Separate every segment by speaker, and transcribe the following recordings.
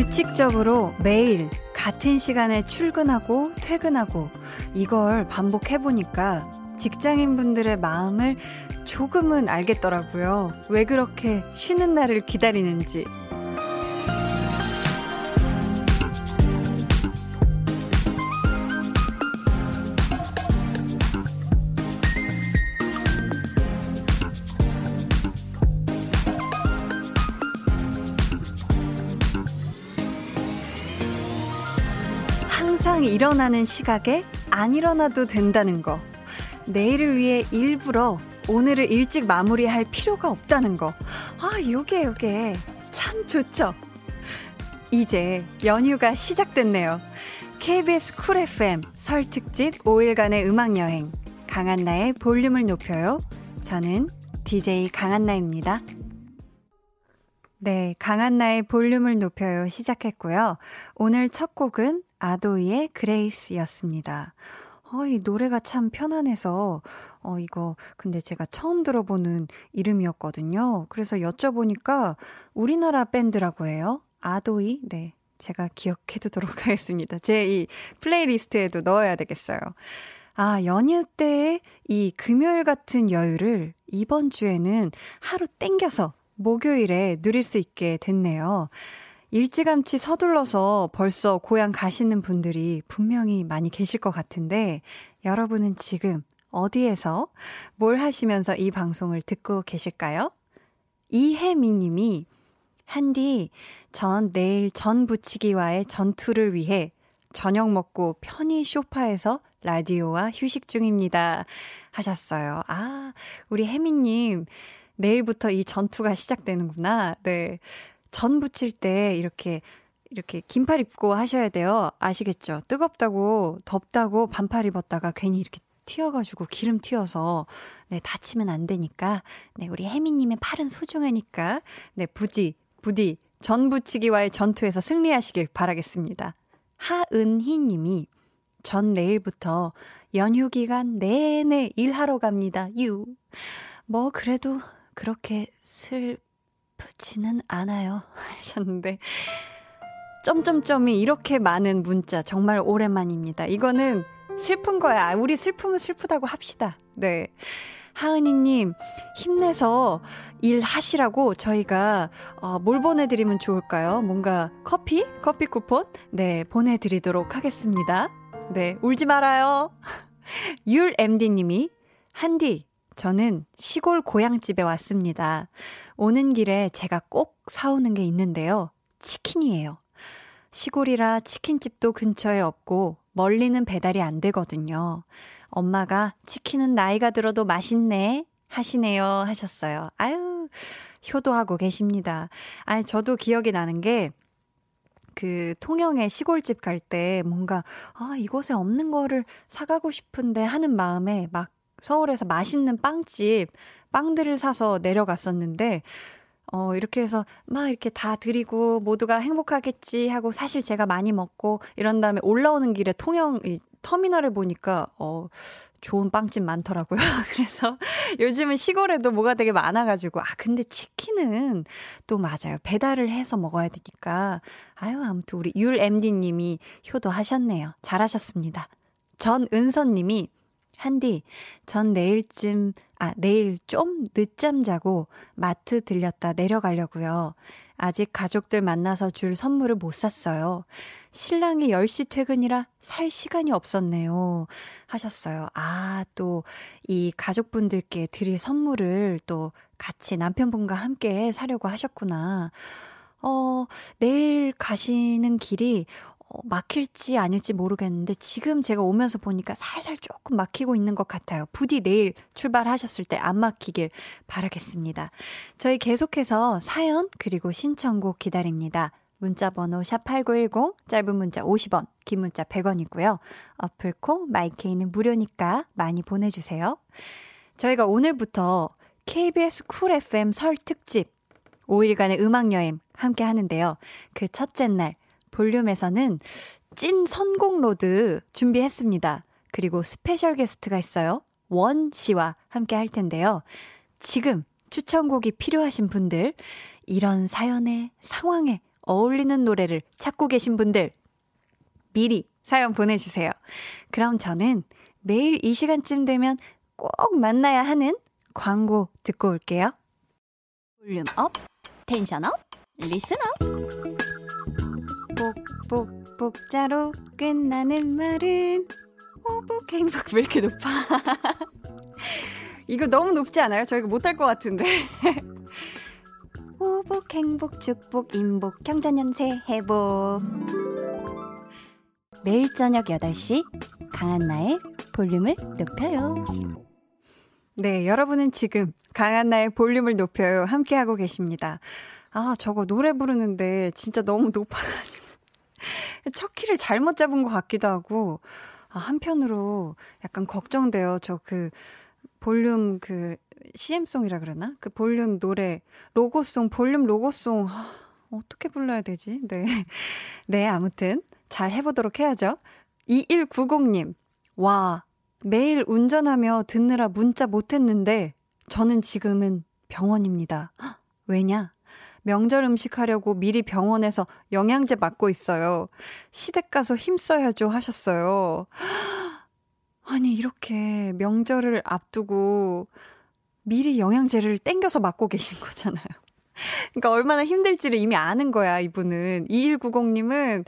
Speaker 1: 규칙적으로 매일 같은 시간에 출근하고 퇴근하고 이걸 반복해보니까 직장인분들의 마음을 조금은 알겠더라고요. 왜 그렇게 쉬는 날을 기다리는지. 일어나는 시각에 안 일어나도 된다는 거. 내일을 위해 일부러 오늘을 일찍 마무리할 필요가 없다는 거. 아, 요게, 요게. 참 좋죠? 이제 연휴가 시작됐네요. KBS 쿨 FM 설 특집 5일간의 음악 여행. 강한나의 볼륨을 높여요. 저는 DJ 강한나입니다. 네, 강한나의 볼륨을 높여요 시작했고요. 오늘 첫 곡은 아도이의 Grace였습니다. 어, 이 노래가 참 편안해서, 어, 이거, 근데 제가 처음 들어보는 이름이었거든요. 그래서 여쭤보니까 우리나라 밴드라고 해요. 아도이, 네. 제가 기억해 두도록 하겠습니다. 제 이 playlist에도 넣어야 되겠어요. 아, 연휴 때 이 금요일 같은 여유를 이번 주에는 하루 땡겨서 목요일에 누릴 수 있게 됐네요. 일찌감치 서둘러서 벌써 고향 가시는 분들이 분명히 많이 계실 것 같은데 여러분은 지금 어디에서 뭘 하시면서 이 방송을 듣고 계실까요? 이혜미 님이 한디 전 내일 전 부치기와의 전투를 위해 저녁 먹고 편히 쇼파에서 라디오와 휴식 중입니다. 하셨어요. 아, 우리 혜미님, 내일부터 이 전투가 시작되는구나. 네. 전 부칠 때 이렇게 이렇게 긴팔 입고 하셔야 돼요. 아시겠죠? 뜨겁다고 덥다고 반팔 입었다가 괜히 이렇게 튀어가지고 기름 튀어서 네 다치면 안 되니까 네 우리 혜미님의 팔은 소중하니까 네 부디 부디 전 부치기와의 전투에서 승리하시길 바라겠습니다. 하은희님이 전 내일부터 연휴 기간 내내 일하러 갑니다. 유. 뭐 그래도 그렇게 슬 아프지는 않아요. 하셨는데. 점점점이 이렇게 많은 문자 정말 오랜만입니다. 이거는 슬픈 거야. 우리 슬프면 슬프다고 합시다. 네. 하은이님, 힘내서 일하시라고 저희가, 어, 뭘 보내드리면 좋을까요? 뭔가 커피? 커피 쿠폰? 네, 보내드리도록 하겠습니다. 네, 울지 말아요. 율MD님이, 한디, 저는 시골 고향집에 왔습니다. 오는 길에 제가 꼭 사오는 게 있는데요. 치킨이에요. 시골이라 치킨집도 근처에 없고 멀리는 배달이 안 되거든요. 엄마가 치킨은 나이가 들어도 맛있네 하시네요 하셨어요. 아유, 효도하고 계십니다. 아니, 저도 기억이 나는 게, 그, 통영에 시골집 갈 때 뭔가, 아, 이곳에 없는 거를 사가고 싶은데 하는 마음에 막 서울에서 맛있는 빵집, 빵들을 사서 내려갔었는데, 어, 이렇게 해서 막 이렇게 다 드리고 모두가 행복하겠지 하고 사실 제가 많이 먹고 이런 다음에 올라오는 길에 통영 이 터미널을 보니까 어 좋은 빵집 많더라고요. 그래서 요즘은 시골에도 뭐가 되게 많아가지고 아 근데 치킨은 또 맞아요. 배달을 해서 먹어야 되니까 아유 아무튼 우리 율 MD님이 효도하셨네요. 잘하셨습니다. 전은선님이 한디, 전 내일쯤, 아, 내일 좀 늦잠 자고 마트 들렸다 내려가려고요. 아직 가족들 만나서 줄 선물을 못 샀어요. 신랑이 10시 퇴근이라 살 시간이 없었네요. 하셨어요. 아, 또, 이 가족분들께 드릴 선물을 또 같이 남편분과 함께 사려고 하셨구나. 어, 내일 가시는 길이 어, 막힐지 아닐지 모르겠는데 지금 제가 오면서 보니까 살살 조금 막히고 있는 것 같아요. 부디 내일 출발하셨을 때 안 막히길 바라겠습니다. 저희 계속해서 사연 그리고 신청곡 기다립니다. 문자 번호 샵8910 짧은 문자 50원, 긴 문자 100원이고요. 어플콩 마이케이는 무료니까 많이 보내 주세요. 저희가 오늘부터 KBS 쿨 FM 설 특집 5일간의 음악 여행 함께 하는데요. 그 첫째 날 볼륨에서는 찐 선곡 road 준비했습니다. 그리고 special guest가 있어요. 원 씨와 함께 할 텐데요. 지금 추천곡이 필요하신 분들, 이런 사연에, 상황에 어울리는 노래를 찾고 계신 분들 미리 사연 보내주세요. 그럼 저는 매일 이 시간쯤 되면 꼭 만나야 하는 광고 듣고 올게요. volume up, tension up, listen up. 복복 복자로 끝나는 말은 오복 행복 왜 이렇게 높아? 이거 너무 높지 않아요? 저희가 못할 것 같은데. 오복 행복 축복 인복 경자년 새해 복 매일 저녁 8시 강한나의 볼륨을 높여요. 네, 여러분은 지금 강한나의 볼륨을 높여요. 함께하고 계십니다. 아, 저거 노래 부르는데 진짜 너무 높아가지고. 첫 키를 잘못 잡은 것 같기도 하고, 아, 한편으로 약간 걱정돼요. 저 그 볼륨 그 CM송이라 그러나? 그 볼륨 노래, 로고송, 볼륨 로고송. 아, 어떻게 불러야 되지? 네. 네, 아무튼 잘 해보도록 해야죠. 2190님, 와, 매일 운전하며 듣느라 문자 못했는데, 저는 지금은 병원입니다. 왜냐? 명절 음식 하려고 미리 병원에서 영양제 맞고 있어요. 시댁 가서 힘써야죠 하셨어요. 아니, 이렇게 명절을 앞두고 미리 영양제를 땡겨서 맞고 계신 거잖아요. 그러니까 얼마나 힘들지를 이미 아는 거야, 이분은. 2190님은,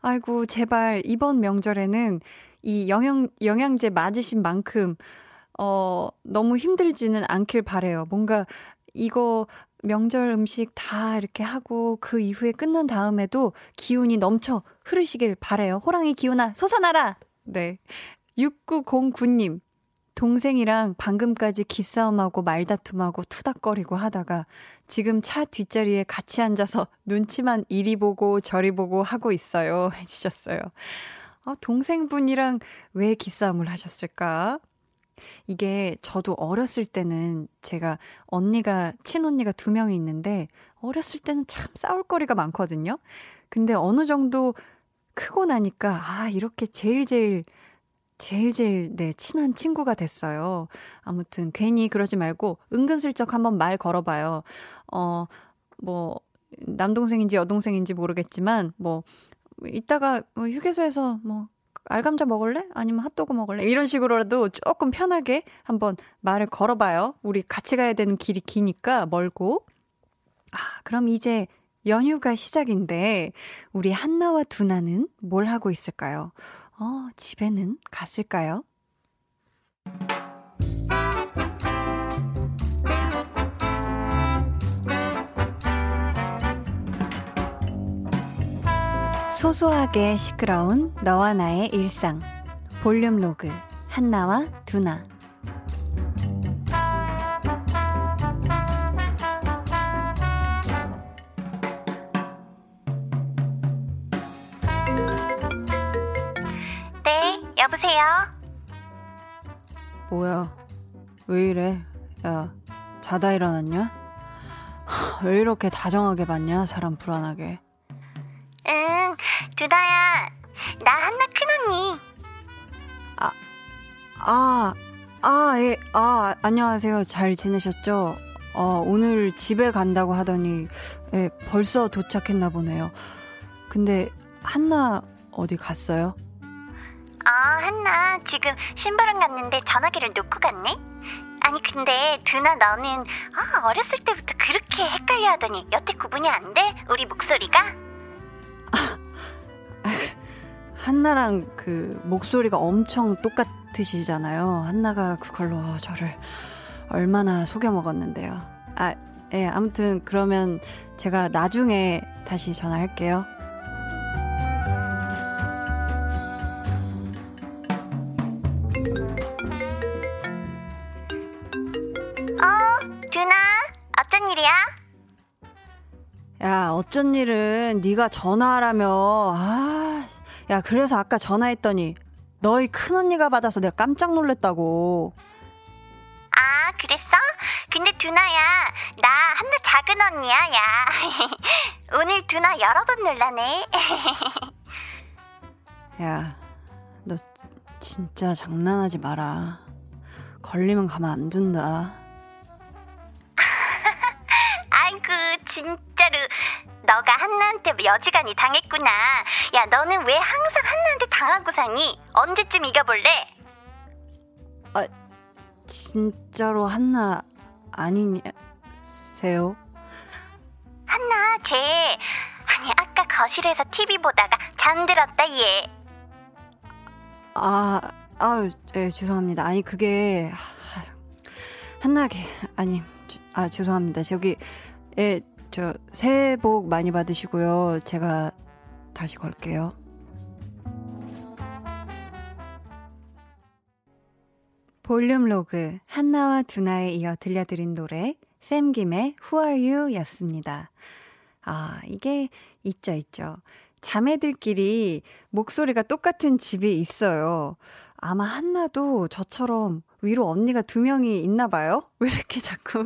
Speaker 1: 아이고, 제발 이번 명절에는 이 영양, 영양제 맞으신 만큼, 어, 너무 힘들지는 않길 바래요. 뭔가 이거 명절 음식 다 이렇게 하고 그 이후에 끝난 다음에도 기운이 넘쳐 흐르시길 바래요. 호랑이 기운아 솟아나라. 네. 6909님. 동생이랑 방금까지 기싸움하고 말다툼하고 투닥거리고 하다가 지금 차 뒷자리에 같이 앉아서 눈치만 이리 보고 저리 보고 하고 있어요. 해주셨어요. 아, 동생분이랑 왜 기싸움을 하셨을까? 이게 저도 어렸을 때는 제가 언니가, 친언니가 두 명이 있는데 어렸을 때는 참 싸울 거리가 많거든요. 근데 어느 정도 크고 나니까 아, 이렇게 제일 제일 제일 제일 네 친한 친구가 됐어요. 아무튼 괜히 그러지 말고 은근슬쩍 한번 말 걸어봐요. 어 뭐 남동생인지 여동생인지 모르겠지만 뭐 이따가 뭐 휴게소에서 뭐 알감자 먹을래? 아니면 핫도그 먹을래? 이런 식으로라도 조금 편하게 한번 말을 걸어봐요. 우리 같이 가야 되는 길이 기니까 멀고. 아, 그럼 이제 연휴가 시작인데 우리 한나와 두나는 뭘 하고 있을까요? 어, 집에는 갔을까요? 소소하게 시끄러운 너와 나의 일상 볼륨 로그 한나와 두나
Speaker 2: 여보세요?
Speaker 1: 뭐야? 왜 이래? 야, 자다 일어났냐? 왜 이렇게 다정하게 봤냐? 사람 불안하게.
Speaker 2: 응, 두다야. 나 한나 큰언니.
Speaker 1: 아, 아, 아, 예, 아, 안녕하세요. 잘 지내셨죠? 어, 오늘 집에 간다고 하더니, 예, 벌써 도착했나 보네요. 근데, 한나 어디 갔어요?
Speaker 2: 아, 한나, 지금 신부름 갔는데 전화기를 놓고 갔네? 아니, 근데, 두나 너는, 아, 어렸을 때부터 그렇게 헷갈려 하더니 여태 구분이 안 돼? 우리 목소리가?
Speaker 1: 한나랑 그 목소리가 엄청 똑같으시잖아요. 한나가 그걸로 저를 얼마나 속여 먹었는데요. 아, 예, 아무튼 그러면 제가 나중에 다시 전화할게요. 어쩐 일은 네가 전화하라며. 아, 야, 그래서 아까 전화했더니 너희 큰 언니가 받아서 내가 깜짝 놀랐다고.
Speaker 2: 아, 그랬어? 근데 두나야, 나 한나 작은 언니야, 야. 오늘 두나 여러 번 놀라네.
Speaker 1: 야, 너 진짜 장난하지 마라. 걸리면 가만 안 둔다.
Speaker 2: 진짜로 너가 한나한테 여지간히 당했구나. 야, 너는 왜 항상 한나한테 당하고 사니? 언제쯤 이겨볼래?
Speaker 1: 아, 진짜로 한나 아니세요?
Speaker 2: 한나, 쟤. 아니, 아까 거실에서 TV 보다가 잠들었다, 얘.
Speaker 1: 아, 아, 예, 죄송합니다. 아니, 그게, 한나게, 아니, 아, 죄송합니다. 저기, 예, 저, 새해 복 많이 받으시고요. 제가 다시 걸게요. 볼륨 로그, 한나와 두나에 이어 들려드린 노래, 샘 김의 Who Are You 였습니다. 아, 이게 있죠, 있죠. 자매들끼리 목소리가 똑같은 집이 있어요. 아마 한나도 저처럼 위로 언니가 두 명이 있나 봐요? 왜 이렇게 자꾸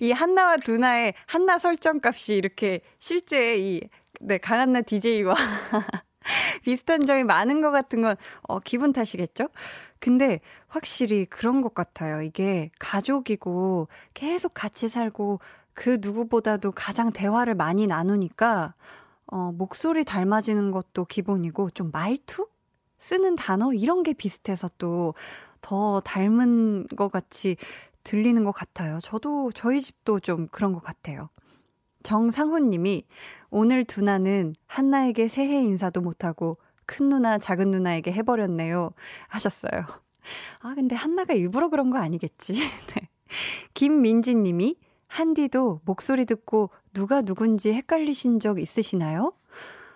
Speaker 1: 이 한나와 두나의 한나 설정값이 이렇게 실제 이, 네, 강한나 DJ와 비슷한 점이 많은 것 같은 건, 어, 기분 탓이겠죠? 근데 확실히 그런 것 같아요. 이게 가족이고 계속 같이 살고 그 누구보다도 가장 대화를 많이 나누니까, 어, 목소리 닮아지는 것도 기본이고, 좀 말투? 쓰는 단어? 이런 게 비슷해서 또 더 닮은 것 같이 들리는 것 같아요. 저도, 저희 집도 좀 그런 것 같아요. 정상훈 님이 오늘 두나는 한나에게 새해 인사도 못하고 큰 누나, 작은 누나에게 해버렸네요. 하셨어요. 아, 근데 한나가 일부러 그런 거 아니겠지. 네. 김민지 님이 한디도 목소리 듣고 누가 누군지 헷갈리신 적 있으시나요?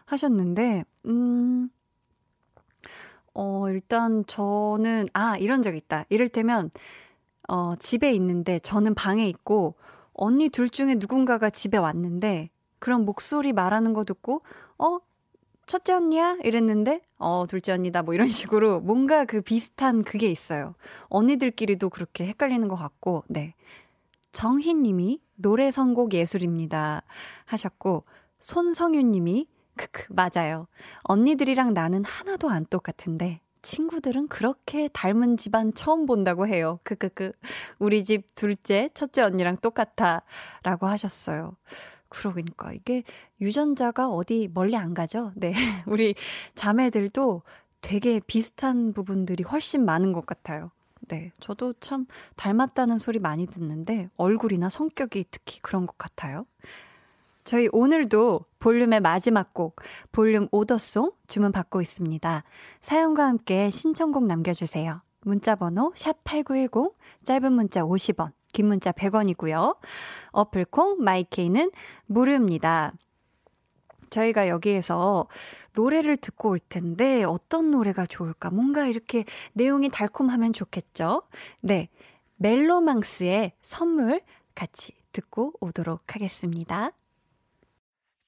Speaker 1: 하셨는데, 음, 어, 일단 저는, 아, 이런 적 있다. 이를테면, 어, 집에 있는데 저는 방에 있고 언니 둘 중에 누군가가 집에 왔는데 그럼 목소리 말하는 거 듣고 어 첫째 언니야 이랬는데 어 둘째 언니다 뭐 이런 식으로 뭔가 그 비슷한 그게 있어요. 언니들끼리도 그렇게 헷갈리는 것 같고 네 정희 님이 노래 선곡 예술입니다 하셨고 손성윤 님이 크크 맞아요. 언니들이랑 나는 하나도 안 똑같은데 친구들은 그렇게 닮은 집안 처음 본다고 해요. 크크크. 우리 집 둘째, 첫째 언니랑 똑같아. 라고 하셨어요. 그러니까 이게 유전자가 어디 멀리 안 가죠? 네. 우리 자매들도 되게 비슷한 부분들이 훨씬 많은 것 같아요. 네. 저도 참 닮았다는 소리 많이 듣는데 얼굴이나 성격이 특히 그런 것 같아요. 저희 오늘도 볼륨의 마지막 곡, 볼륨 오더송 주문 받고 있습니다. 사연과 함께 신청곡 남겨주세요. 문자번호 샵8910, 짧은 문자 50원, 긴 문자 100원이고요. 어플콩, 마이케이는 무료입니다. 저희가 여기에서 노래를 듣고 올 텐데 어떤 노래가 좋을까? 뭔가 이렇게 내용이 달콤하면 좋겠죠? 네. 멜로망스의 선물 같이 듣고 오도록 하겠습니다.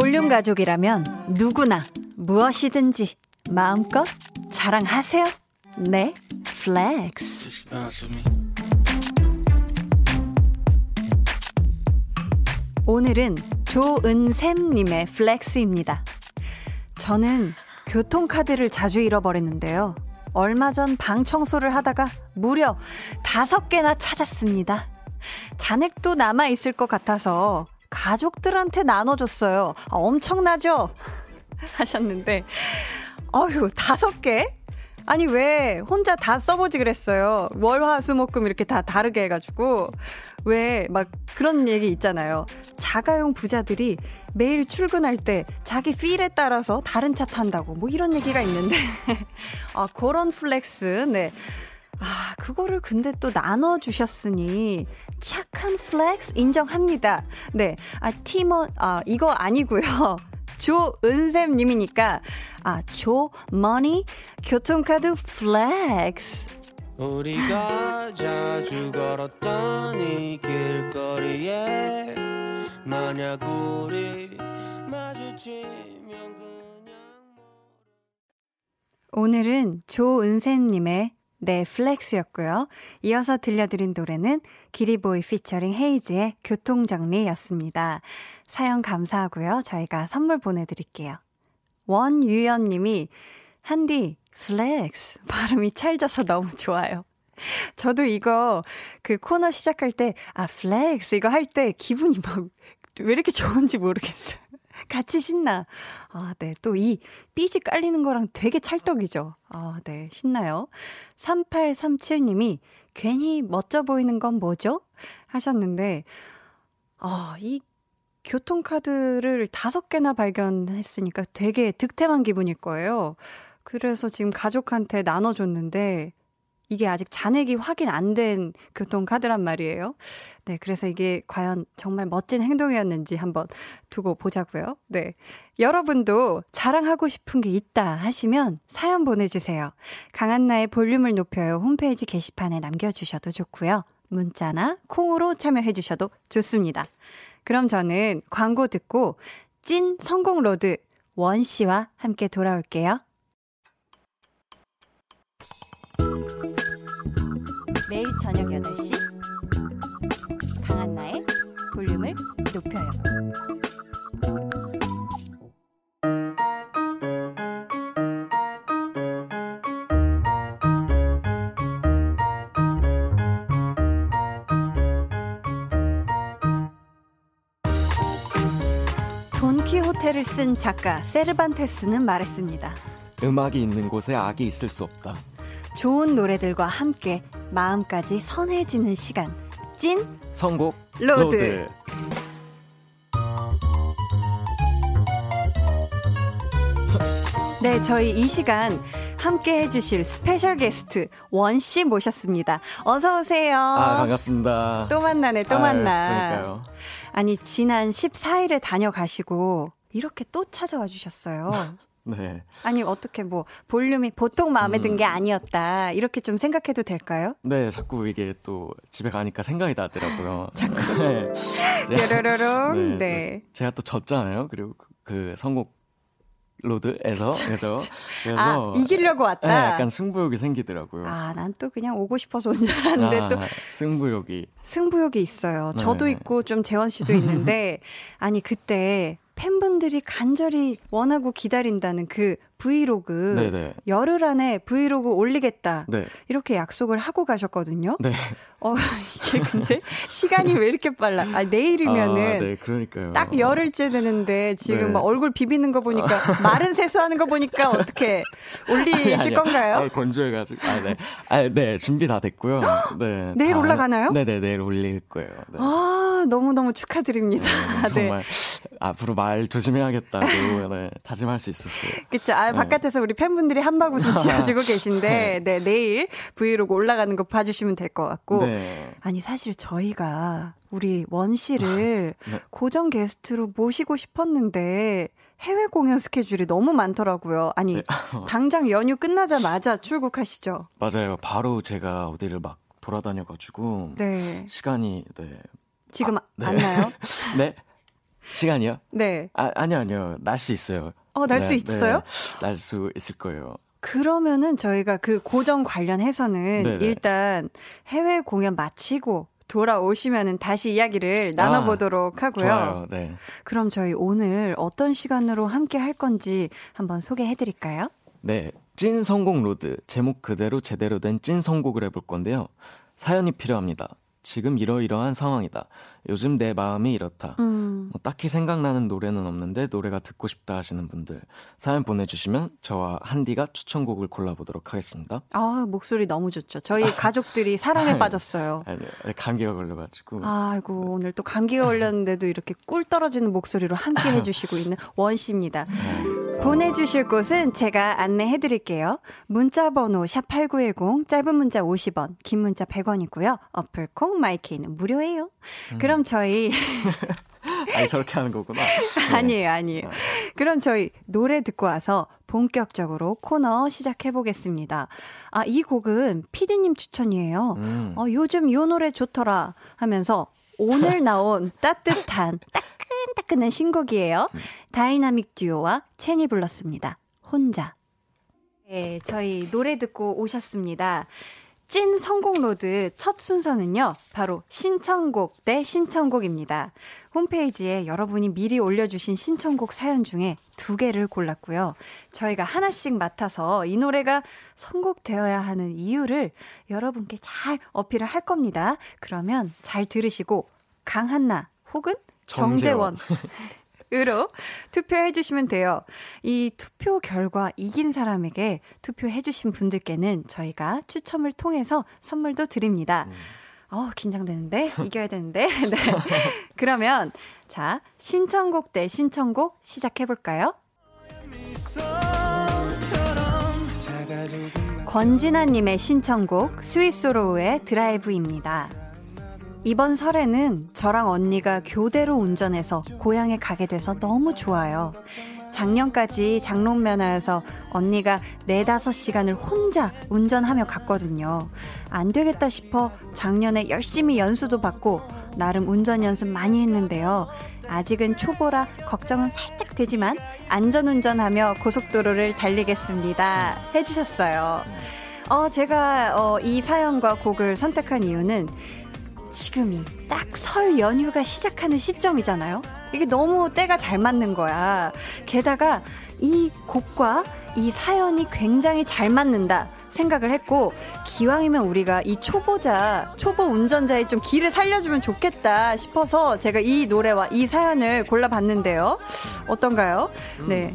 Speaker 3: 볼륨
Speaker 1: 가족이라면 누구나 무엇이든지 마음껏 자랑하세요. 네, flex. 오늘은 조은샘님의 flex입니다. 저는 교통카드를 자주 잃어버렸는데요. 얼마 전 방 청소를 하다가 무려 다섯 개나 찾았습니다. 잔액도 남아있을 것 같아서 가족들한테 나눠줬어요. 아, 엄청나죠? 하셨는데, 어휴, 다섯 개? 아니, 왜 혼자 다 써보지 그랬어요. 월, 화, 수, 목, 금 이렇게 다 다르게 해가지고. 왜 막 그런 얘기 있잖아요. 자가용 부자들이 매일 출근할 때 자기 feel에 따라서 다른 차 탄다고. 뭐 이런 얘기가 있는데. 아, 그런 flex. 네. 아, 그거를 근데 또 나눠주셨으니 착한 flex 인정합니다. 네. 아, 티머니, 아, 이거 아니고요. 조은샘 님이니까, 아, 조, money, 교통카드 flex.
Speaker 4: 우리가 자주 걸었던 이 길거리에 만약 우리 마주치면 그냥
Speaker 1: 오늘은 조은샘님의 네, flex였고요. 이어서 들려드린 노래는 기리보이 피처링 헤이즈의 교통정리였습니다. 사연 감사하고요. 저희가 선물 보내드릴게요. 원유연 님이, 한디, flex. 발음이 찰져서 너무 좋아요. 저도 이거 그 코너 시작할 때, 아, flex 이거 할 때 기분이 막 왜 이렇게 좋은지 모르겠어요. 같이 신나. 아, 네. 또 이 삐지 깔리는 거랑 되게 찰떡이죠. 아, 네. 신나요. 3837님이 괜히 멋져 보이는 건 뭐죠? 하셨는데, 아, 이 교통카드를 다섯 개나 발견했으니까 되게 득템한 기분일 거예요. 그래서 지금 가족한테 나눠줬는데, 이게 아직 잔액이 확인 안 된 교통카드란 말이에요. 네, 그래서 이게 과연 정말 멋진 행동이었는지 한번 두고 보자고요. 네. 여러분도 자랑하고 싶은 게 있다 하시면 사연 보내주세요. 강한나의 볼륨을 높여요 홈페이지 게시판에 남겨주셔도 좋고요. 문자나 콩으로 참여해주셔도 좋습니다. 그럼 저는 광고 듣고 찐 선곡 road 원 씨와 함께 돌아올게요. 매일 저녁 8시 강한나의 볼륨을 높여요. 돈키호테를 쓴 작가 세르반테스는 말했습니다.
Speaker 5: 음악이 있는 곳에 악이 있을 수 없다.
Speaker 1: 좋은 노래들과 함께 마음까지 선해지는 시간. 찐
Speaker 5: 선곡 road. Road.
Speaker 1: 네, 저희 이 시간 함께 해주실 special guest 원 씨 모셨습니다. 어서 오세요.
Speaker 5: 아 반갑습니다.
Speaker 1: 또 만나네, 또
Speaker 5: 아유,
Speaker 1: 만나.
Speaker 5: 그러니까요.
Speaker 1: 아니 지난 14일에 다녀가시고 이렇게 또 찾아와 주셨어요.
Speaker 5: 네.
Speaker 1: 아니 어떻게 뭐 볼륨이 보통 마음에 든게 아니었다 이렇게 좀 생각해도 될까요?
Speaker 5: 네, 자꾸 이게 또 집에 가니까 생각이 나더라고요. 자꾸. 네.
Speaker 1: 뾰로로롱.
Speaker 5: 네,
Speaker 1: 네.
Speaker 5: 또 제가 또 졌잖아요. 그리고 그, 그 선곡 road에서 그래서 그래서
Speaker 1: 아 이기려고 왔다.
Speaker 5: 네, 약간 승부욕이 생기더라고요.
Speaker 1: 아, 난 또 그냥 오고 싶어서 온 줄 알았는데
Speaker 5: 아,
Speaker 1: 또
Speaker 5: 승부욕이
Speaker 1: 승부욕이 있어요. 저도
Speaker 5: 네.
Speaker 1: 있고 좀 재원 씨도 있는데 아니 그때 팬분들이 간절히 원하고 기다린다는 그 브이로그
Speaker 5: 네네
Speaker 1: 열흘 안에 브이로그 올리겠다
Speaker 5: 네
Speaker 1: 이렇게 약속을 하고 가셨거든요.
Speaker 5: 네.
Speaker 1: 어 이게 근데 시간이 왜 이렇게 빨라? 아 내일이면은
Speaker 5: 아, 네 그러니까요.
Speaker 1: 딱 열흘째 되는데 지금
Speaker 5: 네.
Speaker 1: 막 얼굴 비비는 거 보니까 마른 세수하는 거 보니까 어떻게 올리실
Speaker 5: 아니, 아니,
Speaker 1: 건가요?
Speaker 5: 아, 건조해가지고. 아, 네. 아, 네. 준비 다 됐고요. 네.
Speaker 1: 내일
Speaker 5: 다-
Speaker 1: 올라가나요?
Speaker 5: 네네, 내일 올릴 거예요. 네.
Speaker 1: 아 너무 너무 축하드립니다.
Speaker 5: 네, 정말 앞으로 말 조심해야겠다고 네, 다짐할 수 있었어요.
Speaker 1: 그쵸. 아, 바깥에서 우리 팬분들이 한박 웃음 지어주고 계신데, 네, 내일 브이로그 올라가는 거 봐주시면 될 것 같고.
Speaker 5: 네.
Speaker 1: 아니, 사실 저희가 우리 원 씨를
Speaker 5: 네.
Speaker 1: 고정 게스트로 모시고 싶었는데, 해외 공연 스케줄이 너무 많더라고요. 아니,
Speaker 5: 네.
Speaker 1: 당장 연휴 끝나자마자 출국하시죠.
Speaker 5: 맞아요. 바로 제가 어디를 막 돌아다녀가지고
Speaker 1: 네.
Speaker 5: 시간이 네.
Speaker 1: 지금
Speaker 5: 아, 네.
Speaker 1: 안 나요?
Speaker 5: 네? 시간이요?
Speaker 1: 네.
Speaker 5: 아, 아니요, 아니요. 날 수 있어요.
Speaker 1: 어, 날 수 있어요?
Speaker 5: 날 수 있을 거예요.
Speaker 1: 그러면은 저희가 그 고정 관련해서는
Speaker 5: 네네.
Speaker 1: 일단 해외 공연 마치고 돌아오시면은 다시 이야기를 나눠보도록 하고요.
Speaker 5: 아. 네.
Speaker 1: 그럼 저희 오늘 어떤 시간으로 함께 할 건지 한번 소개해 드릴까요?
Speaker 5: 네. 찐 선곡 road. 제목 그대로 제대로 된 찐 선곡을 해볼 건데요. 사연이 필요합니다. 지금 이러이러한 상황이다. 요즘 내 마음이 이렇다.
Speaker 1: 음.
Speaker 5: 뭐 딱히 생각나는 노래는 없는데 노래가 듣고 싶다 하시는 분들 사연 보내주시면 저와 한디가 추천곡을 골라보도록 하겠습니다.
Speaker 1: 아, 목소리 너무 좋죠. 저희 가족들이 사랑에. 빠졌어요.
Speaker 5: 아니, 감기가 걸려가지고
Speaker 1: 아이고, 오늘 또 감기가 걸렸는데도 이렇게 꿀 떨어지는 목소리로 함께 해주시고 있는 원 씨입니다. 보내주실 곳은 제가 안내해 드릴게요. 문자 번호 샵 8910, 짧은 문자 50원, 긴 문자 100원이고요. 어플 콩 마이케이는 무료예요. 그럼 저희
Speaker 5: 아니, 저렇게 하는 거구나. 네.
Speaker 1: 아니에요, 아니에요. 그럼 저희 노래 듣고 와서 본격적으로 코너 시작해 보겠습니다. 아, 이 곡은 피디님 추천이에요. 음. 어, 요즘 요 노래 좋더라 하면서 오늘 나온 따뜻한 따끈따끈한 신곡이에요. 음. 다이나믹 듀오와 첸이 불렀습니다. 혼자. 네, 저희 노래 듣고 오셨습니다. 찐 선곡 road 첫 순서는요, 바로 신청곡 대 신청곡입니다. 홈페이지에 여러분이 미리 올려주신 신청곡 사연 중에 두 개를 골랐고요. 저희가 하나씩 맡아서 이 노래가 선곡되어야 하는 이유를 여러분께 잘 어필을 할 겁니다. 그러면 잘 들으시고 강한나 혹은 정재원. 정재원. 으로 투표해 주시면 돼요. 이 투표 결과 이긴 사람에게 투표해 주신 분들께는 저희가 추첨을 통해서 선물도 드립니다. 음. 어, 긴장되는데? 이겨야 되는데? 네. 그러면, 자, 신청곡 대 신청곡 시작해볼까요? 권진아님의 신청곡, 스위스로우의 드라이브입니다. 이번 설에는 저랑 언니가 교대로 운전해서 고향에 가게 돼서 너무 좋아요. 작년까지 장롱면허여서 언니가 4, 5시간을 혼자 운전하며 갔거든요. 안 되겠다 싶어 작년에 열심히 연수도 받고 나름 운전 연습 많이 했는데요. 아직은 초보라 걱정은 살짝 되지만 안전운전하며 고속도로를 달리겠습니다. 해주셨어요. 어, 제가 어, 이 사연과 곡을 선택한 이유는 지금이 딱 설 연휴가 시작하는 시점이잖아요. 이게 너무 때가 잘 맞는 거야. 게다가 이 곡과 이 사연이 굉장히 잘 맞는다. 생각을 했고 기왕이면 우리가 이 초보자 초보 운전자의 좀 길을 살려주면 좋겠다 싶어서 제가 이 노래와 이 사연을 골라봤는데요 어떤가요? 네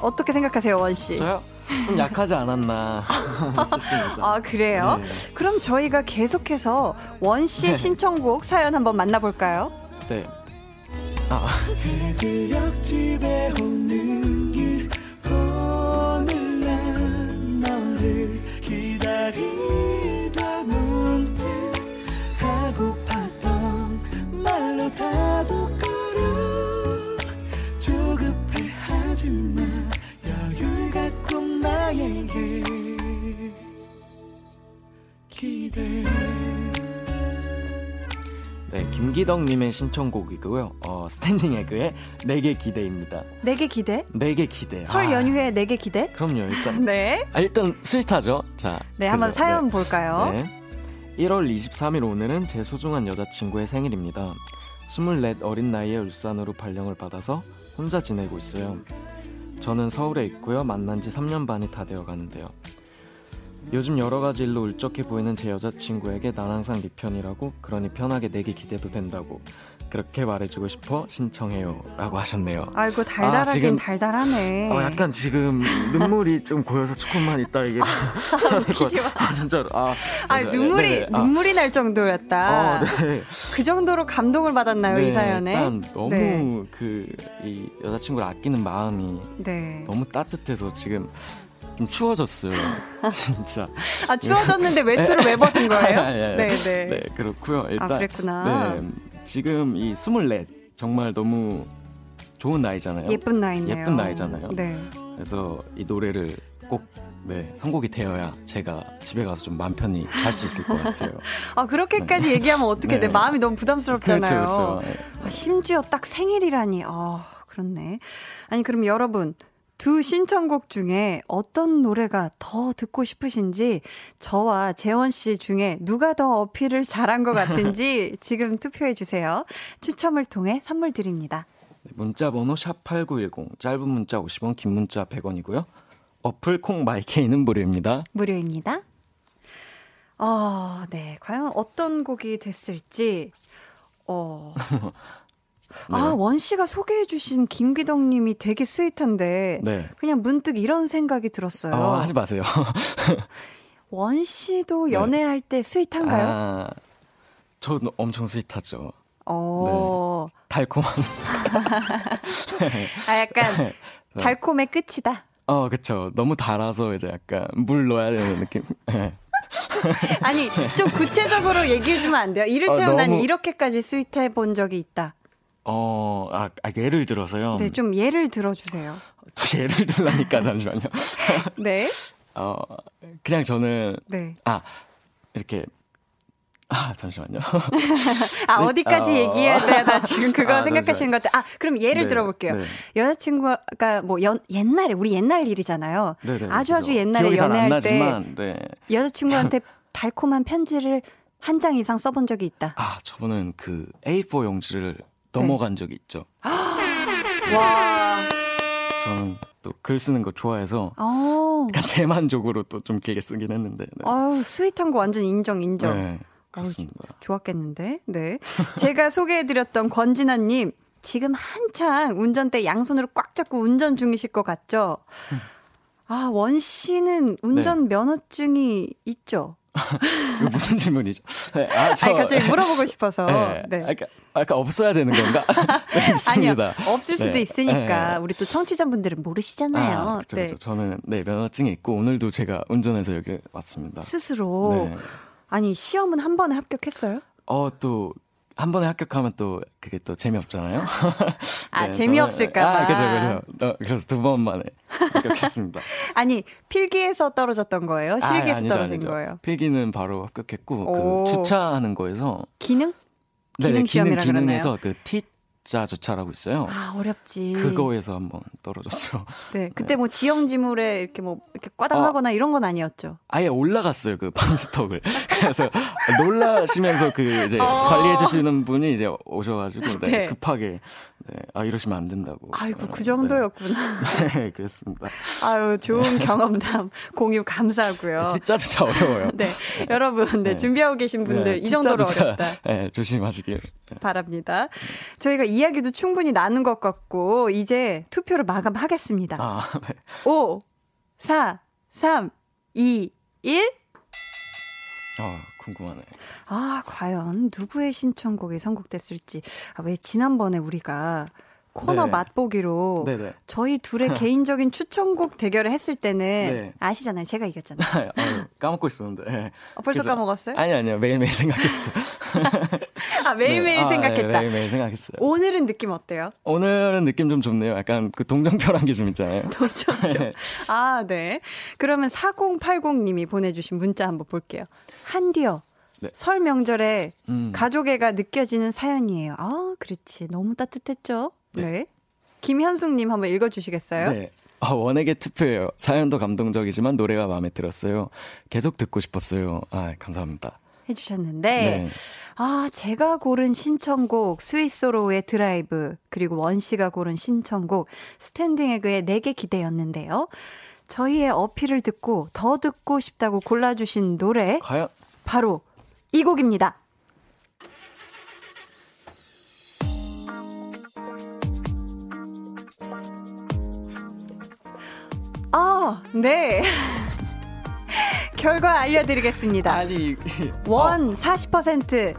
Speaker 1: 어떻게 생각하세요 원 씨?
Speaker 5: 저요? 좀 약하지 않았나 싶습니다.
Speaker 1: 아 그래요? 네. 그럼 저희가 계속해서 원씨 네. 신청곡 사연 한번 만나볼까요?
Speaker 5: 네. 아. 네, 김기덕님의 신청곡이고요. 어, 스탠딩 에그의 내게 기대입니다.
Speaker 1: 내게 기대?
Speaker 5: 내게 기대.
Speaker 1: 설 아. 연휴에 내게 기대?
Speaker 5: 그럼요, 일단. 네. 아, 일단 스윗하죠. 자.
Speaker 1: 네, 그죠? 한번 사연 네. 볼까요? 네.
Speaker 5: 1월 23일 오늘은 제 소중한 여자친구의 생일입니다. 24 어린 나이에 울산으로 발령을 받아서 혼자 지내고 있어요. 저는 서울에 있고요. 만난 지 3년 반이 다 되어 가는데요. 요즘 여러 가지 일로 울적해 보이는 제 여자친구에게 난 항상 네 편이라고 그러니 편하게 내게 기대도 된다고 그렇게 말해주고 싶어 신청해요 라고 하셨네요
Speaker 1: 아이고 아, 달달하긴 아, 지금, 달달하네
Speaker 5: 어, 약간 지금 눈물이 좀 고여서 조금만 있다 이게 아, 아 진짜로 아,
Speaker 1: 아 눈물이 네, 네. 아. 눈물이 날 정도였다 어, 네. 그 정도로 감동을 받았나요 네, 이 사연에
Speaker 5: 일단 너무 네. 그이 여자친구를 아끼는 마음이 네. 너무 따뜻해서 지금 좀 추워졌어요. 진짜.
Speaker 1: 아, 추워졌는데 외투를 왜 벗은 거예요?
Speaker 5: 네, 네. 네, 네. 그렇고요. 아, 일단.
Speaker 1: 아, 그랬구나.
Speaker 5: 네. 지금 이 스물넷 정말 너무 좋은 나이잖아요.
Speaker 1: 예쁜 나이네요.
Speaker 5: 예쁜 나이잖아요. 네. 그래서 이 노래를 꼭 네, 선곡이 되어야 제가 집에 가서 좀 마음 편히 잘 수 있을 것 같아요.
Speaker 1: 아, 그렇게까지 네. 얘기하면 어떻게 네. 내 마음이 너무 부담스럽잖아요. 그렇죠, 그렇죠. 아, 심지어 딱 생일이라니. 아, 그렇네. 아니, 그럼 여러분, 두 신청곡 중에 어떤 노래가 더 듣고 싶으신지 저와 재원 씨 중에 누가 더 어필을 잘한 것 같은지 지금 투표해 주세요. 추첨을 통해 선물 드립니다.
Speaker 5: 네, 문자 번호 샵8910 짧은 문자 50원 긴 문자 100원이고요. 어플 Kong, My K는 무료입니다.
Speaker 1: 무료입니다. 어, 네. 과연 어떤 곡이 됐을지 어 네. 아, 원 씨가 소개해 주신 김기덕 님이 되게 sweet한데 네. 그냥 문득 이런 생각이 들었어요.
Speaker 5: 어, 하지 마세요.
Speaker 1: 원 씨도 네. 연애할 때 sweet한가요? 아,
Speaker 5: 저는 엄청 스윗하죠.
Speaker 1: 어.
Speaker 5: 네. 달콤한.
Speaker 1: 아, 약간 네. 달콤의 끝이다.
Speaker 5: 어, 그쵸. 너무 달아서 이제 약간 물 넣어야 되는 느낌. 네.
Speaker 1: 아니, 좀 구체적으로 얘기해주면 안 돼요? 이를테면 어, 너무... 난 이렇게까지 스윗해 본 적이 있다.
Speaker 5: 어, 아, 아, 예를 들어서요.
Speaker 1: 네, 좀 예를 들어주세요.
Speaker 5: 예를 들라니까 잠시만요.
Speaker 1: 네.
Speaker 5: 어, 그냥 저는
Speaker 1: 네.
Speaker 5: 아 이렇게 아 잠시만요.
Speaker 1: 아 어디까지
Speaker 5: 어.
Speaker 1: 얘기해야 돼? 나 지금 그거
Speaker 5: 아,
Speaker 1: 생각하시는 것 같아. 아 그럼 예를
Speaker 5: 네,
Speaker 1: 들어볼게요.
Speaker 5: 네.
Speaker 1: 여자친구가 뭐 연, 옛날에 우리 옛날 일이잖아요.
Speaker 5: 네네,
Speaker 1: 아주 아주
Speaker 5: 그죠.
Speaker 1: 옛날에
Speaker 5: 기억이 잘안
Speaker 1: 연애할 때
Speaker 5: 나지만, 네.
Speaker 1: 여자친구한테 달콤한 편지를 한 장 이상 써본 적이 있다.
Speaker 5: 아 저번은 그 A4 용지를 넘어간 적이 있죠.
Speaker 1: 와.
Speaker 5: 저는 또 글 쓰는 거 좋아해서
Speaker 1: 어.
Speaker 5: 약간 제 만족으로 또 좀 길게 쓰긴 했는데. 네.
Speaker 1: 아유 스윗한 거 완전 인정 인정.
Speaker 5: 네, 그렇습니다.
Speaker 1: 좋았겠는데. 네. 제가 소개해드렸던 권진아님, 지금 한창 운전대 양손으로 꽉 잡고 운전 중이실 것 같죠? 아, 원 씨는 운전 면허증이 있죠?
Speaker 5: 이거 무슨 질문이죠? 네, 아, 저,
Speaker 1: 아니, 갑자기 물어보고 싶어서.
Speaker 5: 네.
Speaker 1: 네.
Speaker 5: 아까, 아까 없어야 되는 건가? 네,
Speaker 1: 아니요.
Speaker 5: 있습니다.
Speaker 1: 없을 수도
Speaker 5: 네.
Speaker 1: 있으니까.
Speaker 5: 네.
Speaker 1: 우리 또 청취자분들은 모르시잖아요.
Speaker 5: 아, 그쵸,
Speaker 1: 네.
Speaker 5: 그쵸. 저는 네 면허증이 있고 오늘도 제가 운전해서 여기 왔습니다.
Speaker 1: 스스로.
Speaker 5: 네.
Speaker 1: 아니, 시험은 한 번에 합격했어요?
Speaker 5: 어, 또, 한 번에 합격하면 또, 그게 또 재미없잖아요?
Speaker 1: 아,
Speaker 5: 네,
Speaker 1: 재미없을까봐.
Speaker 5: 아, 그죠, 그죠. 어, 그래서 두 번 만에 합격했습니다.
Speaker 1: 아니, 필기에서 떨어졌던 거예요?
Speaker 5: 아,
Speaker 1: 실기에서
Speaker 5: 아니죠,
Speaker 1: 떨어진
Speaker 5: 아니죠.
Speaker 1: 거예요?
Speaker 5: 필기는 바로 합격했고,
Speaker 1: 오.
Speaker 5: 그 주차하는 거에서.
Speaker 1: 기능?
Speaker 5: 네네,
Speaker 1: 기능 시험이라
Speaker 5: 기능? 기능에서 그 T 자 주차라고 있어요.
Speaker 1: 아, 어렵지.
Speaker 5: 그거에서 한번 떨어졌죠.
Speaker 1: 네, 그때 뭐 지형 지물에 이렇게 뭐 이렇게 꽈당하거나 이런 건 아니었죠.
Speaker 5: 아예 올라갔어요 그 방지턱을 그래서 놀라시면서 그 이제
Speaker 1: 어.
Speaker 5: 관리해 주시는 분이 이제 오셔가지고 네,
Speaker 1: 네.
Speaker 5: 급하게 네, 아 이러시면 안 된다고
Speaker 1: 아이고 그
Speaker 5: 네.
Speaker 1: 정도였구나.
Speaker 5: 네, 그렇습니다
Speaker 1: 아유 좋은 경험담 공유 감사하고요.
Speaker 5: 진짜 진짜 어려워요
Speaker 1: 네, 여러분, 네,
Speaker 5: 네.
Speaker 1: 준비하고 계신 분들
Speaker 5: 네,
Speaker 1: 이 정도로
Speaker 5: 진짜,
Speaker 1: 어렵다.
Speaker 5: 네, 조심하시길 네.
Speaker 1: 바랍니다. 저희가 이야기도 충분히 나눈 것 같고 이제 투표를 마감하겠습니다.
Speaker 5: 아, 네.
Speaker 1: 5, 4, 3, 2, 1.
Speaker 5: 어, 궁금하네
Speaker 1: 아, 과연 누구의 신청곡이 선곡됐을지. 아, 왜 지난번에 우리가 코너
Speaker 5: 네.
Speaker 1: 맛보기로
Speaker 5: 네네
Speaker 1: 저희 둘의 개인적인 추천곡 대결을 했을 때는
Speaker 5: 네.
Speaker 1: 아시잖아요. 제가 이겼잖아요.
Speaker 5: 아유, 까먹고 있었는데 네.
Speaker 1: 어, 벌써
Speaker 5: 그래서-
Speaker 1: 까먹었어요?
Speaker 5: 아니 아니요 매일매일 생각했어요
Speaker 1: 아, 매일매일
Speaker 5: 네. 아,
Speaker 1: 생각했다.
Speaker 5: 네, 매일매일 생각했어요
Speaker 1: 오늘은 느낌 어때요?
Speaker 5: 오늘은 느낌 좀 좋네요 약간 그 동정표란 게 좀 있잖아요
Speaker 1: 동점표. 아, 네. 그러면 4080 님이 보내 주신 문자 한번 볼게요. 한디어.
Speaker 5: 네.
Speaker 1: 설 명절에
Speaker 5: 음.
Speaker 1: 가족애가 느껴지는 사연이에요. 아, 그렇지. 너무 따뜻했죠? 네. 김현숙님 한번 읽어주시겠어요?
Speaker 5: 네. 아, 원에게 투표예요. 사연도 감동적이지만 노래가 마음에 들었어요. 계속 듣고 싶었어요. 아, 감사합니다.
Speaker 1: 해주셨는데,
Speaker 5: 네.
Speaker 1: 아, 제가 고른 신청곡, 스위스로우의 드라이브, 그리고 원 씨가 고른 신청곡, 스탠딩 에그의 내게 기대였는데요. 저희의 어필을 듣고 더 듣고 싶다고 골라주신 노래,
Speaker 5: 과연
Speaker 1: 바로 이 곡입니다. 아, 네. 결과 알려드리겠습니다.
Speaker 5: 아니
Speaker 1: 원 40%,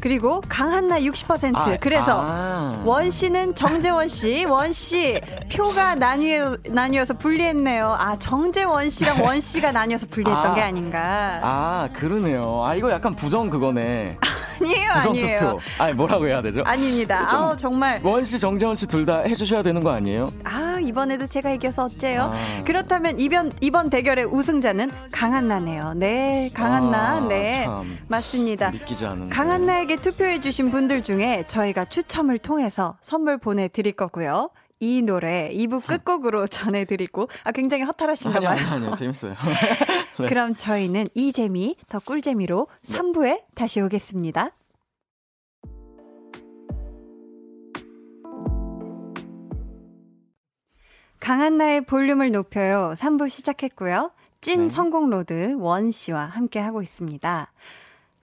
Speaker 1: 그리고 강한나 60%.
Speaker 5: 아,
Speaker 1: 그래서
Speaker 5: 아.
Speaker 1: 원 씨는 정재원 씨, 원 씨 표가 나뉘어 나뉘어서 불리했네요. 아 정재원 씨랑 원 씨가 나뉘어서 불리했던
Speaker 5: 아.
Speaker 1: 게 아닌가?
Speaker 5: 아 그러네요. 아 이거 약간 부정 그거네.
Speaker 1: 아니에요,
Speaker 5: 부정
Speaker 1: 아니에요.
Speaker 5: 투표. 아니 뭐라고 해야 되죠?
Speaker 1: 아닙니다.
Speaker 5: 좀-
Speaker 1: 아우 정말.
Speaker 5: 원 씨, 정재원 씨 둘 다 해주셔야 되는 거 아니에요?
Speaker 1: 아 이번에도 제가 이겨서 어째요?
Speaker 5: 아.
Speaker 1: 그렇다면 이번 이번 대결의 우승자는 강한나네요. 네, 강한나.
Speaker 5: 아,
Speaker 1: 네,
Speaker 5: 참.
Speaker 1: 맞습니다.
Speaker 5: 믿기지 않은.
Speaker 1: 강한나에게 투표해주신 분들 중에 저희가 추첨을 통해서 선물 보내드릴 거고요. 이 노래 2부 끝곡으로 전해드리고 아 굉장히 허탈하신가 봐요.
Speaker 5: 아니 아니요 재밌어요. 네.
Speaker 1: 그럼 저희는 이 재미 더 꿀재미로 3부에 다시 오겠습니다. 강한나의 볼륨을 높여요. 3부 시작했고요. 찐
Speaker 5: 네.
Speaker 1: 성공로드 원 씨와 함께 하고 있습니다.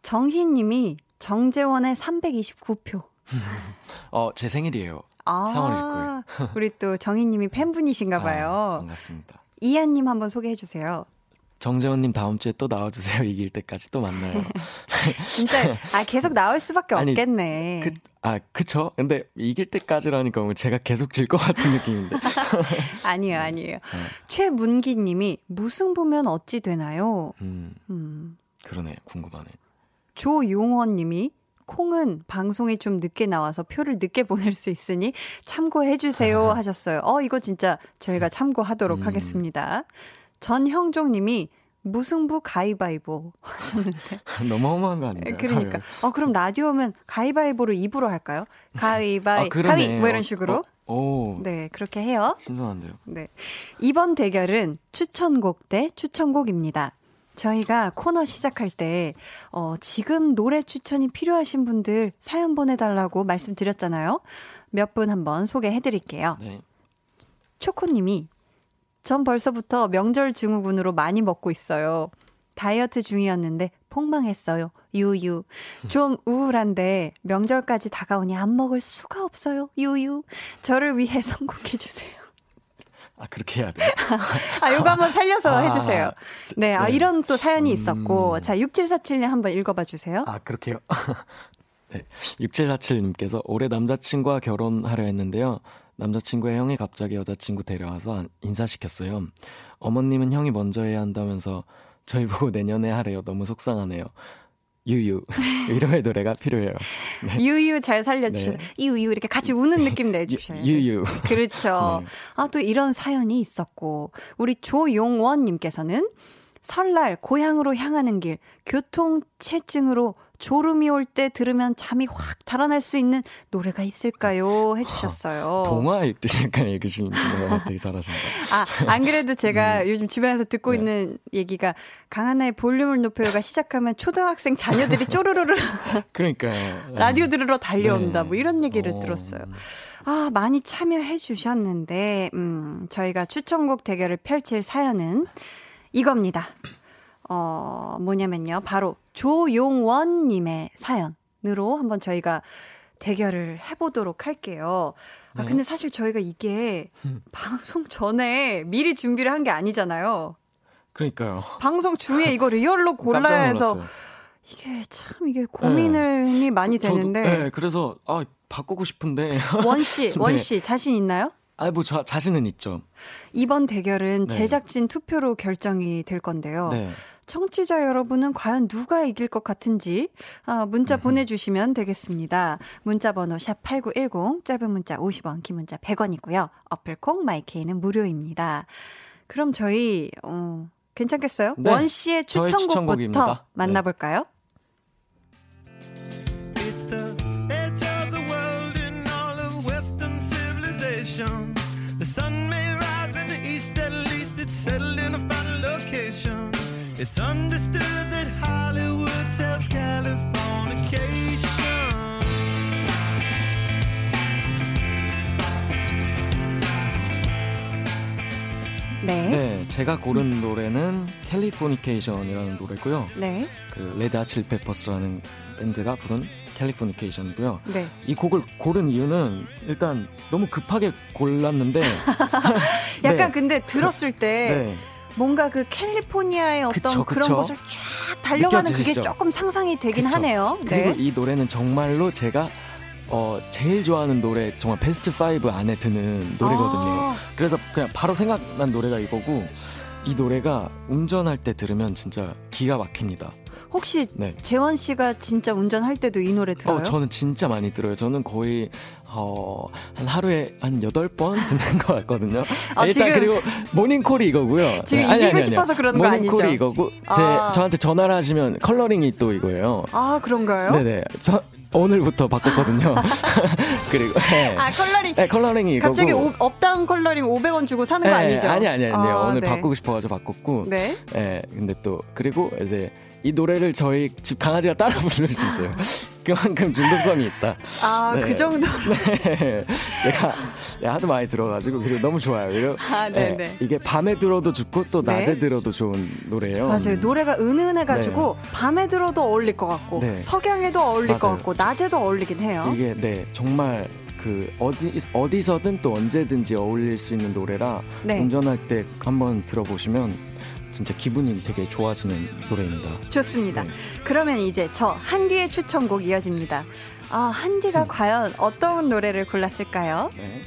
Speaker 1: 정희 님이 정재원의 329표.
Speaker 5: 어 제 생일이에요.
Speaker 1: 아,
Speaker 5: 4월 29일.
Speaker 1: 우리 또 정희 님이 팬분이신가
Speaker 5: 아,
Speaker 1: 봐요.
Speaker 5: 반갑습니다.
Speaker 1: 이한 님 한번 소개해 주세요.
Speaker 5: 정재원님 다음 주에 또 나와주세요. 이길 때까지 또 만나요.
Speaker 1: 진짜 아 계속 나올 수밖에
Speaker 5: 아니,
Speaker 1: 없겠네.
Speaker 5: 그, 아, 그쵸? 근데 이길 때까지라니까 뭐 제가 계속 질 것 같은 느낌인데.
Speaker 1: 아니에요, 아니에요.
Speaker 5: 네.
Speaker 1: 최문기 님이 무승부면 어찌 되나요?
Speaker 5: 음,
Speaker 1: 음.
Speaker 5: 그러네. 궁금하네.
Speaker 1: 조용원 님이 콩은 방송이 좀 늦게 나와서 표를 늦게 보낼 수 있으니 참고해 주세요 하셨어요. 어, 이거 진짜 저희가 참고하도록 음. 하겠습니다. 전형종 님이 무승부 가위바위보 하셨는데.
Speaker 5: 너무 허무한 거 아닌가요?
Speaker 1: 그러니까. 어, 그럼 라디오면 가위바위보를 입으로 할까요? 가위바위, 아, 가위, 뭐 이런 식으로? 어, 오. 네, 그렇게 해요.
Speaker 5: 신선한데요.
Speaker 1: 네. 이번 대결은 추천곡 대 추천곡입니다. 저희가 코너 시작할 때, 어, 지금 노래 추천이 필요하신 분들 사연 보내달라고 말씀드렸잖아요. 몇 분 한번 소개해 드릴게요. 네. 초코님이 전 벌써부터 명절 증후군으로 많이 먹고 있어요. 다이어트 중이었는데 폭망했어요. 유유. 좀 우울한데 명절까지 다가오니 안 먹을 수가 없어요. 유유. 저를 위해 선곡해 주세요.
Speaker 5: 아, 그렇게 해야 돼요?
Speaker 1: 아, 요거 한번 살려서 아, 해주세요. 네, 아, 네. 이런 또 사연이 있었고. 음... 자, 6747님 한번 읽어봐 주세요.
Speaker 5: 아, 그렇게요? 네. 6747님께서 올해 남자친구와 결혼하려 했는데요. 남자친구의 형이 갑자기 여자친구 데려와서 인사시켰어요. 어머님은 형이 먼저 해야 한다면서 저희 보고 내년에 하래요. 너무 속상하네요. 유유 위로의 노래가 필요해요.
Speaker 1: 네. 유유 잘 살려주셔서 네. 유유 이렇게 같이 우는 느낌 내주셔요.
Speaker 5: 유유
Speaker 1: 그렇죠. 네. 아또 이런 사연이 있었고 우리 조용원님께서는 설날 고향으로 향하는 길 교통 체증으로 졸음이 올 때 들으면 잠이 확 달아날 수 있는 노래가 있을까요? 해주셨어요.
Speaker 5: 동화 읽듯이 약간 읽으시는 거 되게 잘하신다.
Speaker 1: 아, 안 그래도 제가 음. 요즘 주변에서 듣고 네. 있는 얘기가 강한나의 볼륨을 높여요가 시작하면 초등학생 자녀들이 쪼르르르.
Speaker 5: 그러니까요.
Speaker 1: 라디오 들으러 달려온다. 네. 뭐 이런 얘기를 어. 들었어요. 아, 많이 참여해 주셨는데, 음, 저희가 추천곡 대결을 펼칠 사연은 이겁니다. 어, 뭐냐면요. 바로 조용원님의 사연으로 한번 저희가 대결을 해보도록 할게요. 아, 네. 근데 사실 저희가 이게 방송 전에 미리 준비를 한 게 아니잖아요.
Speaker 5: 그러니까요.
Speaker 1: 방송 중에 이거 리얼로 골라야 해서 이게 참 이게 고민을 네. 많이 되는데.
Speaker 5: 저도, 네, 그래서 아 바꾸고 싶은데.
Speaker 1: 원 씨, 네. 원씨 자신 있나요?
Speaker 5: 아, 뭐, 자, 자신은 있죠.
Speaker 1: 이번 대결은 네. 제작진 투표로 결정이 될 건데요. 네. 청취자 여러분은 과연 누가 이길 것 같은지 아, 문자 보내주시면 되겠습니다. 문자 번호 샵 8910, 짧은 문자 50원, 긴 문자 100원이고요. 어플콩 마이케이는 무료입니다. 그럼 저희 어, 괜찮겠어요? 네, 원 씨의 추천곡부터 만나볼까요? It's 네.
Speaker 5: 네, 제가 고른 노래는 Californication이라는 노래고요. 네. 그 Red Hot Chili Peppers라는 밴드가 부른 Californication이고요. 네. 이 곡을 고른 이유는 일단 너무 급하게 골랐는데
Speaker 1: 약간 네. 근데 들었을 때 네. 뭔가 그 캘리포니아의 어떤 그쵸, 그쵸. 그런 곳을 쫙 달려가는 느껴지시죠? 그게 조금 상상이 되긴 그쵸. 하네요.
Speaker 5: 그리고 네. 이 노래는 정말로 제가 어, 제일 좋아하는 노래, 정말 베스트 5 안에 드는 노래거든요. 아. 그래서 그냥 바로 생각난 노래가 이거고, 이 노래가 운전할 때 들으면 진짜 기가 막힙니다.
Speaker 1: 혹시 네. 재원 씨가 진짜 운전할 때도 이 노래 들어요?
Speaker 5: 어, 저는 진짜 많이 들어요. 저는 거의 어, 한 하루에 한 8번 듣는 것 같거든요. 아, 일단 그리고 모닝콜이 이거고요.
Speaker 1: 지금 네, 아니, 이기고 아니, 싶어서 그런 거 아니죠?
Speaker 5: 모닝콜이 이거고 제 아. 저한테 전화를 하시면 color ring이 또 이거예요.
Speaker 1: 아, 그런가요?
Speaker 5: 네네. 저 오늘부터 바꿨거든요. 그리고
Speaker 1: 네. 아 color ring.
Speaker 5: 네, color ring이
Speaker 1: 갑자기 오, 업다운 color ring 500원 주고 사는 거 네, 아니죠?
Speaker 5: 아니 아니 아니요. 아, 오늘 네. 바꾸고 싶어가지고 바꿨고. 네. 네. 근데 또 그리고 이제 이 노래를 저희 집 강아지가 따라 부를 수 있어요. 그만큼 중독성이 있다.
Speaker 1: 아, 네. 그 정도?
Speaker 5: 네. 제가 네, 하도 많이 들어가지고, 그리고 너무 좋아요. 그리고 아, 네, 네. 이게 밤에 들어도 좋고, 또 네. 낮에 들어도 좋은 노래예요.
Speaker 1: 맞아요. 음. 노래가 은은해가지고, 네. 밤에 들어도 어울릴 것 같고, 석양에도 어울릴 맞아요. 것 같고, 낮에도 어울리긴 해요.
Speaker 5: 이게, 네, 정말 그 어디 어디서든 또 언제든지 어울릴 수 있는 노래라 운전할 때 한번 들어보시면 진짜 기분이 되게 좋아지는 노래입니다.
Speaker 1: 좋습니다. 네. 그러면 이제 저 한디의 추천곡 이어집니다. 아, 한디가 음. 과연 어떤 노래를 골랐을까요? 네.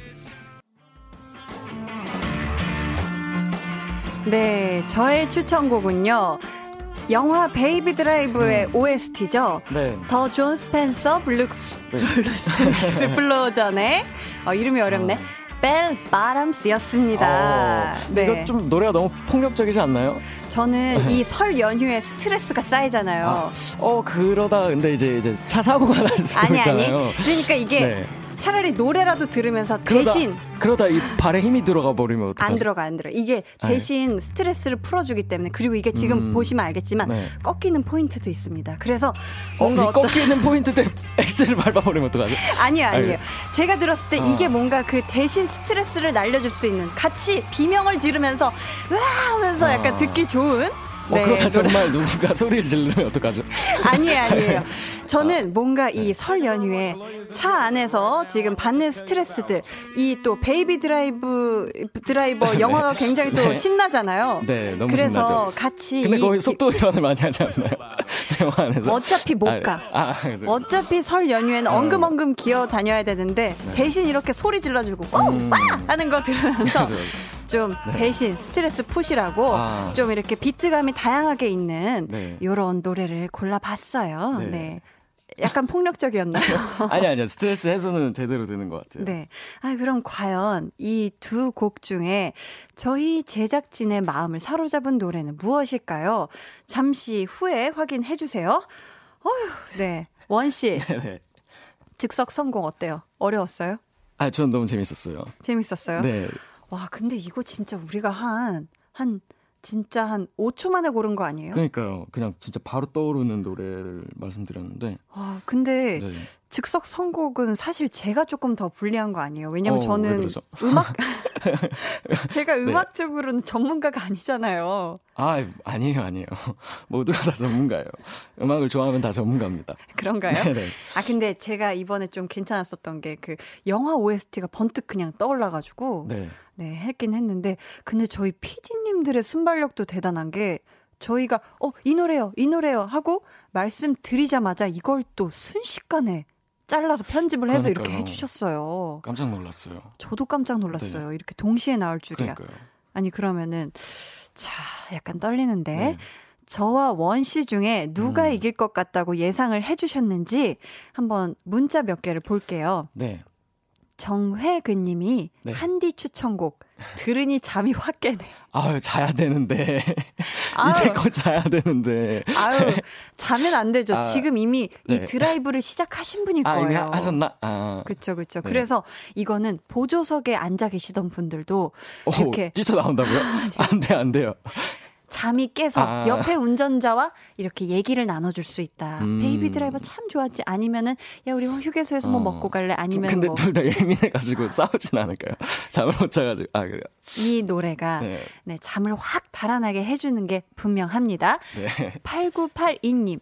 Speaker 1: 네, 저의 추천곡은요. 영화 Baby Driver의 음. OST죠.
Speaker 5: 네.
Speaker 1: The Jon Spencer Blues 네. Blues Explosion의 어, 이름이 어렵네. 어. Bellbottoms였습니다.
Speaker 5: 어, 네. 이거 좀 노래가 너무 폭력적이지 않나요?
Speaker 1: 저는 이 설 연휴에 스트레스가 쌓이잖아요. 아,
Speaker 5: 어 그러다 근데 이제 이제 차 사고가 날 수도 아니, 있잖아요.
Speaker 1: 아니. 그러니까 이게 네. 차라리 노래라도 들으면서 그러다, 대신
Speaker 5: 그러다 이 발에 힘이 들어가 버리면 어떡하지?
Speaker 1: 안 들어가 안 들어. 이게 아, 예. 대신 네. 스트레스를 풀어주기 때문에 그리고 이게 지금 음, 보시면 알겠지만 네. 꺾이는 포인트도 있습니다. 그래서
Speaker 5: 어, 이 어떤... 꺾이는 포인트 때 엑셀을 밟아버리면 어떡하지?
Speaker 1: 아니요 아니에요. 제가 들었을 때 어. 이게 뭔가 그 대신 스트레스를 날려줄 수 있는 같이 비명을 지르면서 와 하면서 약간 어. 듣기 좋은
Speaker 5: 어, 네, 그러다 정말 누군가 소리 지르면 어떡하죠?
Speaker 1: 아니에요, 아니에요. 저는 뭔가 이 설 연휴에 차 안에서 지금 받는 스트레스들, 이 또 베이비 드라이브, 드라이버 네. 영화가 굉장히 또 네. 신나잖아요.
Speaker 5: 네, 너무
Speaker 1: 그래서
Speaker 5: 신나죠.
Speaker 1: 같이.
Speaker 5: 근데 거의 속도 위반을 많이 하지 않나요? 영화 안에서.
Speaker 1: 어차피 못 아, 가. 아, 아, 어차피 설 연휴에는 어. 엉금엉금 기어 다녀야 되는데, 네. 대신 이렇게 소리 질러주고, 어, 음. 하는 거 들으면서. 좀 네. 대신 스트레스 푸시라고 아. 좀 이렇게 비트감이 다양하게 있는 네. 이런 노래를 골라봤어요. 네. 네. 약간 폭력적이었나요?
Speaker 5: 아니 아니요 스트레스 해소는 제대로 되는 것 같아요.
Speaker 1: 네. 아 그럼 과연 이 두 곡 중에 저희 제작진의 마음을 사로잡은 노래는 무엇일까요? 잠시 후에 확인해 주세요. 어휴, 네. 원 씨. 네. 즉석 성공 어때요? 어려웠어요?
Speaker 5: 아, 저는 너무 재밌었어요.
Speaker 1: 재밌었어요?
Speaker 5: 네.
Speaker 1: 와, 근데 이거 진짜 우리가 한, 한, 진짜 한 5초 만에 고른 거 아니에요?
Speaker 5: 그러니까요. 그냥 진짜 바로 떠오르는 노래를 말씀드렸는데.
Speaker 1: 아, 근데 네. 즉석 선곡은 사실 제가 조금 더 불리한 거 아니에요? 왜냐면 어, 저는 음악 제가 네. 음악 적으로는 전문가가 아니잖아요.
Speaker 5: 아, 아니에요, 아니에요. 모두가 다 전문가예요. 음악을 좋아하면 다 전문가입니다.
Speaker 1: 그런가요? 네네. 아, 근데 제가 이번에 좀 괜찮았었던 게 그 영화 OST가 번뜩 그냥 떠올라 가지고 네. 네, 했긴 했는데 근데 저희 PD님들의 순발력도 대단한 게 저희가 어, 이 노래요. 이 노래요 하고 말씀드리자마자 이걸 또 순식간에 잘라서 편집을 해서 그러니까요. 이렇게 해주셨어요.
Speaker 5: 깜짝 놀랐어요.
Speaker 1: 저도 깜짝 놀랐어요. 네. 이렇게 동시에 나올 줄이야.
Speaker 5: 그러니까요.
Speaker 1: 아니 그러면은 자 약간 떨리는데 네. 저와 원 씨 중에 누가 음. 이길 것 같다고 예상을 해주셨는지 한번 문자 몇 개를 볼게요.
Speaker 5: 네.
Speaker 1: 정회근님이 네. 한디 추천곡 들으니 잠이 확 깨네.
Speaker 5: 아유 자야 되는데 이제 곧 자야 되는데.
Speaker 1: 아유 자면 안 되죠. 아, 지금 이미 네. 이 드라이브를 시작하신 분일
Speaker 5: 아,
Speaker 1: 거예요.
Speaker 5: 이미 하셨나? 아.
Speaker 1: 그렇죠, 그렇죠. 네. 그래서 이거는 보조석에 앉아 계시던 분들도
Speaker 5: 오, 이렇게 뛰쳐 나온다고요? 안 돼, 안 돼요.
Speaker 1: 잠이 깨서 아. 옆에 운전자와 이렇게 얘기를 나눠줄 수 있다. 음. 베이비 드라이버 참 좋았지. 아니면은 야 우리 휴게소에서 뭐 어. 뭐 먹고 갈래? 아니면
Speaker 5: 근데
Speaker 1: 뭐.
Speaker 5: 둘다 예민해가지고 싸우진 않을까요? 잠을 못 자가지고 아 그래요.
Speaker 1: 이 노래가 네. 네 잠을 확 달아나게 해주는 게 분명합니다. 네. 8982님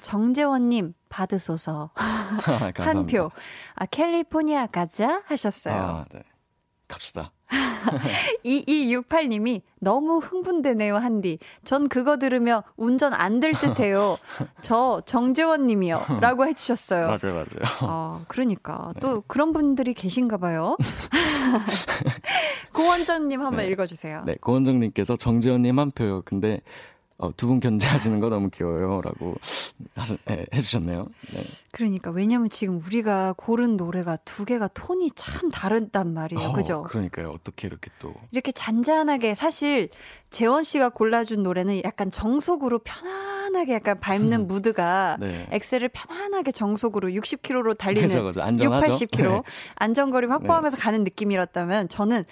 Speaker 1: 정재원님 받으소서 한 표. 아 캘리포니아 가자 하셨어요.
Speaker 5: 아, 네. 갑시다.
Speaker 1: 2268님이 너무 흥분되네요, 한디. 전 그거 들으며 운전 안 될 듯해요. 저 정재원 님이요. 라고 해주셨어요.
Speaker 5: 맞아요, 맞아요.
Speaker 1: 아, 그러니까. 네. 또 그런 분들이 계신가 봐요. 고원정 님 한번 네. 읽어주세요.
Speaker 5: 네, 고원정 님께서 정재원 님 한 표요. 근데 어, 두분 견제하시는 거 너무 귀여워요라고 네, 해주셨네요. 네.
Speaker 1: 그러니까 왜냐면 지금 우리가 고른 노래가 두 개가 톤이 참 다르단 말이에요, 어, 그죠?
Speaker 5: 그러니까요. 어떻게 이렇게 또
Speaker 1: 이렇게 잔잔하게 사실 재원 씨가 골라준 노래는 약간 정속으로 편안하게 약간 밟는 무드가 네. 엑셀을 편안하게 정속으로 60km로 달리는 그죠, 그죠. 안전하죠? 6, 80km 네. 안전거리 확보하면서 네. 가는 느낌이었다면 저는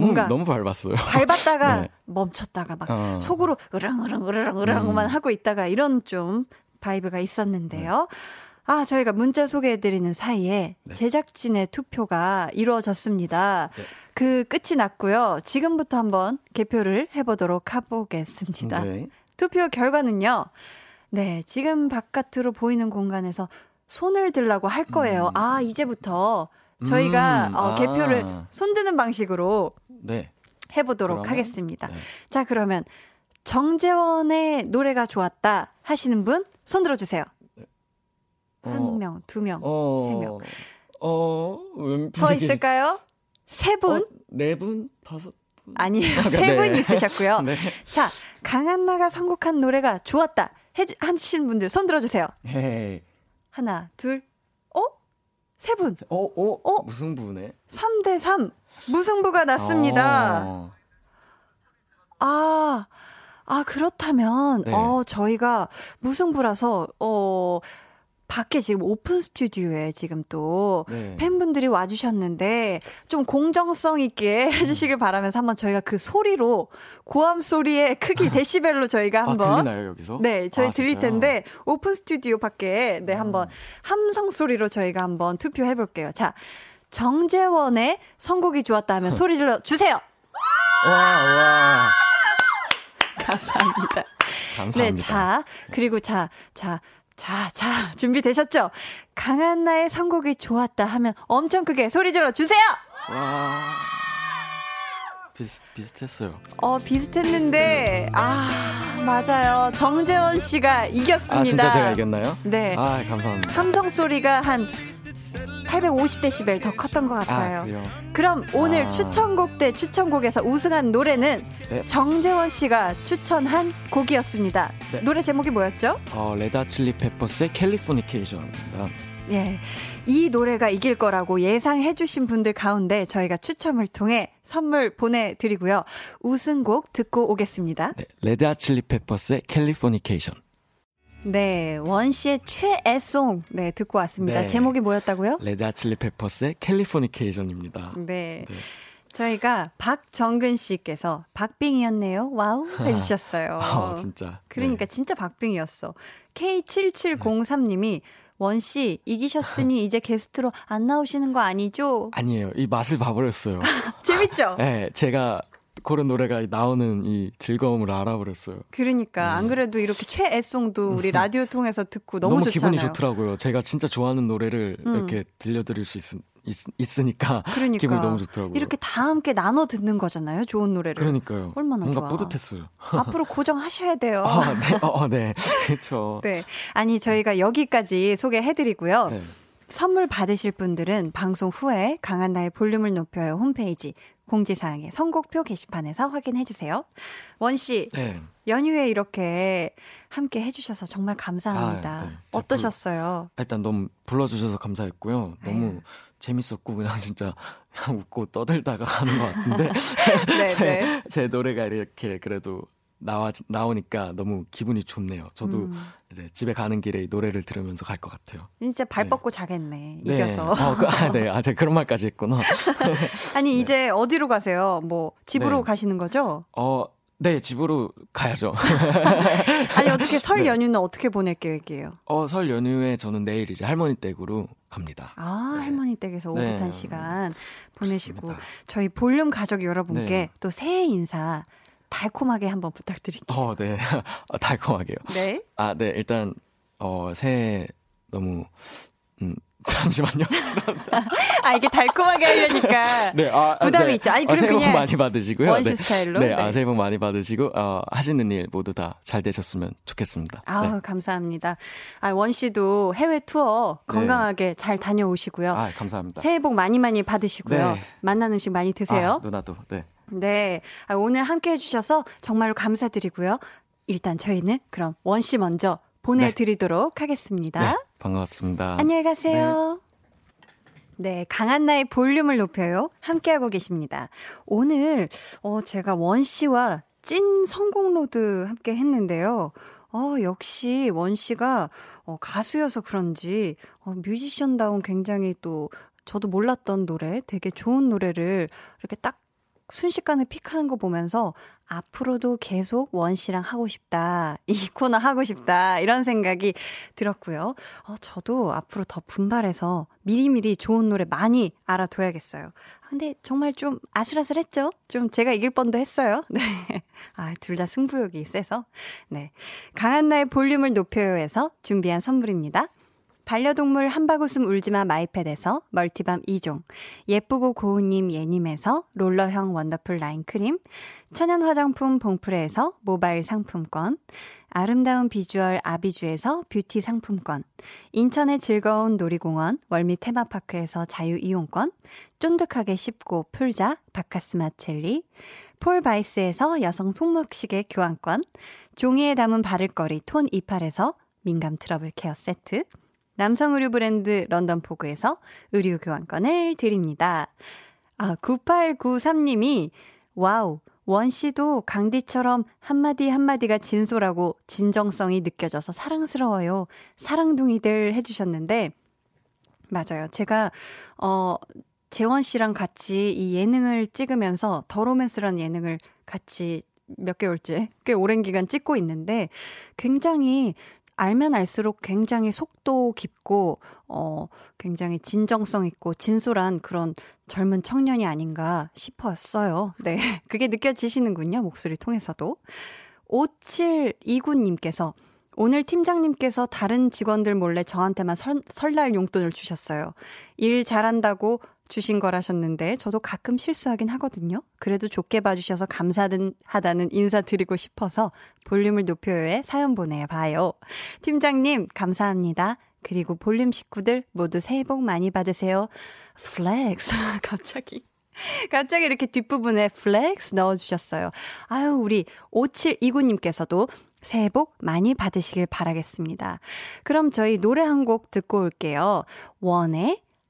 Speaker 5: 너무 너무 밟았어요.
Speaker 1: 밟았다가 네. 멈췄다가 막 어. 속으로 으랑으랑 으랑 으랑만 음. 하고 있다가 이런 좀 vibe가 있었는데요. 네. 아, 저희가 문자 소개해드리는 사이에 네. 제작진의 투표가 이루어졌습니다. 네. 그 끝이 났고요. 지금부터 한번 개표를 해보도록 해보겠습니다. 네. 투표 결과는요. 네, 지금 바깥으로 보이는 공간에서 손을 들라고 할 거예요. 음. 아, 이제부터 저희가 음, 어, 아. 개표를 손드는 방식으로 네. 해보도록 그러면, 하겠습니다. 네. 자, 그러면 정재원의 노래가 좋았다 하시는 분 손 들어주세요. 네. 어, 한 명, 두 명, 어, 세 명.
Speaker 5: 어,
Speaker 1: 더 있을까요? 세 분? 어,
Speaker 5: 네 분? 다섯?
Speaker 1: 아니에요. 세분
Speaker 5: 네.
Speaker 1: 있으셨고요.
Speaker 5: 네.
Speaker 1: 자, 강한나가 선곡한 노래가 좋았다. 해주, 하신 분들 손 들어주세요.
Speaker 5: 헤이.
Speaker 1: 하나, 둘, 어? 세 분.
Speaker 5: 어, 어,
Speaker 1: 어?
Speaker 5: 무승부네?
Speaker 1: 3대 3. 무승부가 났습니다.
Speaker 5: 어.
Speaker 1: 아, 아, 그렇다면,
Speaker 5: 네.
Speaker 1: 어, 저희가 무승부라서, 어, 밖에 지금 오픈 스튜디오에 지금 또
Speaker 5: 네.
Speaker 1: 팬분들이 와주셨는데 좀 공정성 있게 해주시길 바라면서 한번 저희가 그 소리로 고함 소리의 크기 데시벨로 저희가
Speaker 5: 아,
Speaker 1: 한번
Speaker 5: 들리나요, 여기서?
Speaker 1: 네 저희
Speaker 5: 아,
Speaker 1: 들릴? 텐데 오픈 스튜디오 밖에 네 한번
Speaker 5: 음.
Speaker 1: 함성 소리로 저희가 한번 투표해 볼게요. 자 정재원의 선곡이 좋았다 하면 소리 질러 주세요.
Speaker 5: 와, 와.
Speaker 1: 감사합니다.
Speaker 5: 감사합니다.
Speaker 1: 네, 자, 그리고 자, 자, 자, 자, 준비되셨죠? 강한 나의 선곡이 좋았다 하면 엄청 크게 소리 질러 주세요!
Speaker 5: 와. 비슷, 비슷했어요.
Speaker 1: 어, 비슷했는데, 아, 맞아요. 정재원 씨가 이겼습니다.
Speaker 5: 아, 진짜 제가 이겼나요?
Speaker 1: 네.
Speaker 5: 아, 감사합니다.
Speaker 1: 함성 소리가 한 850데시벨 더 컸던 것 같아요.
Speaker 5: 아?
Speaker 1: 그럼 오늘
Speaker 5: 아.
Speaker 1: 추천곡 대 추천곡에서 우승한 노래는
Speaker 5: 네.
Speaker 1: 정재원 씨가 추천한 곡이었습니다.
Speaker 5: 네.
Speaker 1: 노래 제목이 뭐였죠?
Speaker 5: 어, 레다 칠리 페퍼스의 캘리포니케이션입니다.
Speaker 1: 예. 이 노래가 이길 거라고 예상해 주신 분들 가운데 저희가 추첨을 통해 선물 보내드리고요. 우승곡 듣고 오겠습니다.
Speaker 5: 네, Red Hot Chili Peppers의 Californication.
Speaker 1: 네. 원 씨의 최애송. 네, 듣고 왔습니다.
Speaker 5: 네.
Speaker 1: 제목이 뭐였다고요?
Speaker 5: Red Hot Chili Peppers의 Californication입니다.
Speaker 1: 네.
Speaker 5: 네.
Speaker 1: 저희가 박정근 씨께서 박빙이었네요. 와우 해주셨어요.
Speaker 5: 아, 진짜.
Speaker 1: 그러니까
Speaker 5: 네.
Speaker 1: 진짜 박빙이었어. K7703님이 원 씨 이기셨으니 이제 게스트로 안 나오시는 거 아니죠?
Speaker 5: 아니에요. 이 맛을 봐버렸어요.
Speaker 1: 재밌죠?
Speaker 5: 네, 제가 고른 노래가 나오는 이 즐거움을 알아버렸어요.
Speaker 1: 그러니까 안 그래도 이렇게 최애송도 우리 라디오 통해서 듣고 너무, 좋잖아요.
Speaker 5: 기분이 좋더라고요. 제가 진짜 좋아하는 노래를
Speaker 1: 음.
Speaker 5: 이렇게 들려드릴 수 있, 으니까
Speaker 1: 그러니까
Speaker 5: 기분이 너무 좋더라고요.
Speaker 1: 이렇게 다 함께 나눠 듣는 거잖아요. 좋은 노래를.
Speaker 5: 그러니까요.
Speaker 1: 얼마나
Speaker 5: 뭔가
Speaker 1: 좋아.
Speaker 5: 뿌듯했어요.
Speaker 1: 앞으로 고정하셔야 돼요.
Speaker 5: 아, 네, 어, 네, 그렇죠.
Speaker 1: 네. 아니 저희가 여기까지 소개해드리고요.
Speaker 5: 네.
Speaker 1: 선물 받으실 분들은 방송 후에 강한나의 볼륨을 높여요 홈페이지 공지사항의 선곡표 게시판에서 확인해 주세요. 원 씨,
Speaker 5: 네.
Speaker 1: 연휴에 이렇게 함께 해주셔서 정말 감사합니다.
Speaker 5: 아, 네. 제
Speaker 1: 어떠셨어요?
Speaker 5: 일단 너무 불러주셔서 감사했고요.
Speaker 1: 네.
Speaker 5: 너무 재밌었고 그냥 진짜 그냥 웃고 떠들다가 가는 것 같은데
Speaker 1: 네, 네.
Speaker 5: 제 노래가 이렇게 그래도 나와 나오니까 너무 기분이 좋네요. 저도
Speaker 1: 음,
Speaker 5: 이제 집에 가는 길에 이 노래를 들으면서 갈 것 같아요.
Speaker 1: 진짜 발
Speaker 5: 네.
Speaker 1: 뻗고 자겠네.
Speaker 5: 네.
Speaker 1: 이겨서.
Speaker 5: 어, 그, 아, 네. 아, 제가 그런 말까지 했구나.
Speaker 1: 아니 이제 어디로 가세요? 뭐 집으로
Speaker 5: 네.
Speaker 1: 가시는 거죠?
Speaker 5: 어, 네, 집으로 가야죠.
Speaker 1: 아니 어떻게 설
Speaker 5: 네.
Speaker 1: 연휴는 어떻게 보낼 계획이에요?
Speaker 5: 어, 설 연휴에 저는 내일 이제 할머니 댁으로 갑니다.
Speaker 1: 아
Speaker 5: 네.
Speaker 1: 할머니 댁에서
Speaker 5: 네.
Speaker 1: 오붓한 시간 보내시고
Speaker 5: 그렇습니다.
Speaker 1: 저희 볼륨 가족 여러분께
Speaker 5: 네.
Speaker 1: 또 새해 인사 달콤하게 한번 부탁드릴게요.
Speaker 5: 어, 네. 아, 달콤하게요.
Speaker 1: 네.
Speaker 5: 아, 네. 일단 어, 새해 너무 음, 잠시만요.
Speaker 1: 아 이게 달콤하게 하려니까
Speaker 5: 네, 아, 아,
Speaker 1: 부담이
Speaker 5: 네.
Speaker 1: 있죠. 아니
Speaker 5: 어,
Speaker 1: 그럼
Speaker 5: 새해 복 많이 받으시고요.
Speaker 1: 원시
Speaker 5: 네.
Speaker 1: 스타일로.
Speaker 5: 네, 아, 새해 복 많이 받으시고 어, 하시는 일 모두 다 잘 되셨으면 좋겠습니다.
Speaker 1: 아우
Speaker 5: 네.
Speaker 1: 감사합니다. 아, 원 씨도 해외 투어 건강하게 잘 다녀오시고요.
Speaker 5: 아, 감사합니다.
Speaker 1: 새해 복 많이 많이 받으시고요.
Speaker 5: 네.
Speaker 1: 맛난 음식 많이 드세요.
Speaker 5: 아, 누나도. 네.
Speaker 1: 네. 아, 오늘 함께 해주셔서 정말로 감사드리고요. 일단 저희는 그럼 원 씨 먼저 보내드리도록 하겠습니다.
Speaker 5: 네. 반갑습니다.
Speaker 1: 안녕히 가세요. 네, 강한 나의 볼륨을 높여요. 함께하고 계십니다. 오늘, 어, 제가 원 씨와 찐 성공로드 함께 했는데요. 어, 역시 원 씨가 어, 가수여서 그런지 어, 뮤지션다운 굉장히 또 저도 몰랐던 노래, 되게 좋은 노래를 이렇게 딱 순식간에 픽하는 거 보면서 앞으로도 계속 원 씨랑 하고 싶다. 이 코너 하고 싶다. 이런 생각이 들었고요. 어, 저도 앞으로 더 분발해서 미리미리 좋은 노래 많이 알아둬야겠어요. 아, 근데 정말 좀 아슬아슬했죠? 좀 제가 이길 뻔도 했어요. 네. 아, 둘 다 승부욕이 세서. 네. 강한 나의 볼륨을 높여요에서 준비한 선물입니다. 반려동물 한바구음 울지마 마이패드에서 멀티밤 2종, 예쁘고 고운님 예님에서 롤러형 원더풀 라인 크림, 천연 화장품 봉프레에서 모바일 상품권, 아름다운 비주얼 아비주에서 뷰티 상품권, 인천의 즐거운 놀이공원 월미 테마파크에서 자유이용권, 쫀득하게 씹고 풀자 바카스맛 젤리, 폴바이스에서 여성 손목시계 교환권, 종이에 담은 바를거리 톤 이팔에서 민감 트러블 케어 세트, 남성 의류 브랜드 런던 포그에서 의류 교환권을 드립니다. 아, 9893님이, 와우, 원 씨도 강디처럼 한마디 한마디가 진솔하고 진정성이 느껴져서 사랑스러워요. 사랑둥이들 해주셨는데, 맞아요. 제가, 어, 재원 씨랑 같이 이 예능을 찍으면서 더 로맨스라는 예능을 같이 몇 개월째, 꽤 오랜 기간 찍고 있는데 굉장히 알면 알수록 굉장히 속도 깊고, 어, 굉장히 진정성 있고 진솔한 그런 젊은 청년이 아닌가 싶었어요. 네. 그게 느껴지시는군요. 목소리 통해서도. 5729님께서 오늘 팀장님께서 다른 직원들 몰래 저한테만 설, 설날 용돈을 주셨어요. 일 잘한다고 주신 거라셨는데 저도 가끔 실수하긴 하거든요. 그래도 좋게 봐주셔서 감사하다는 인사 드리고 싶어서 볼륨을 높여요에 사연 보내봐요. 팀장님 감사합니다. 그리고 볼륨 식구들 모두 새해 복 많이 받으세요. flex 갑자기 갑자기 이렇게 뒷부분에 flex 넣어주셨어요. 아유 우리 5729님께서도 새해 복 많이 받으시길 바라겠습니다. 그럼 저희 노래 한 곡 듣고 올게요. 원의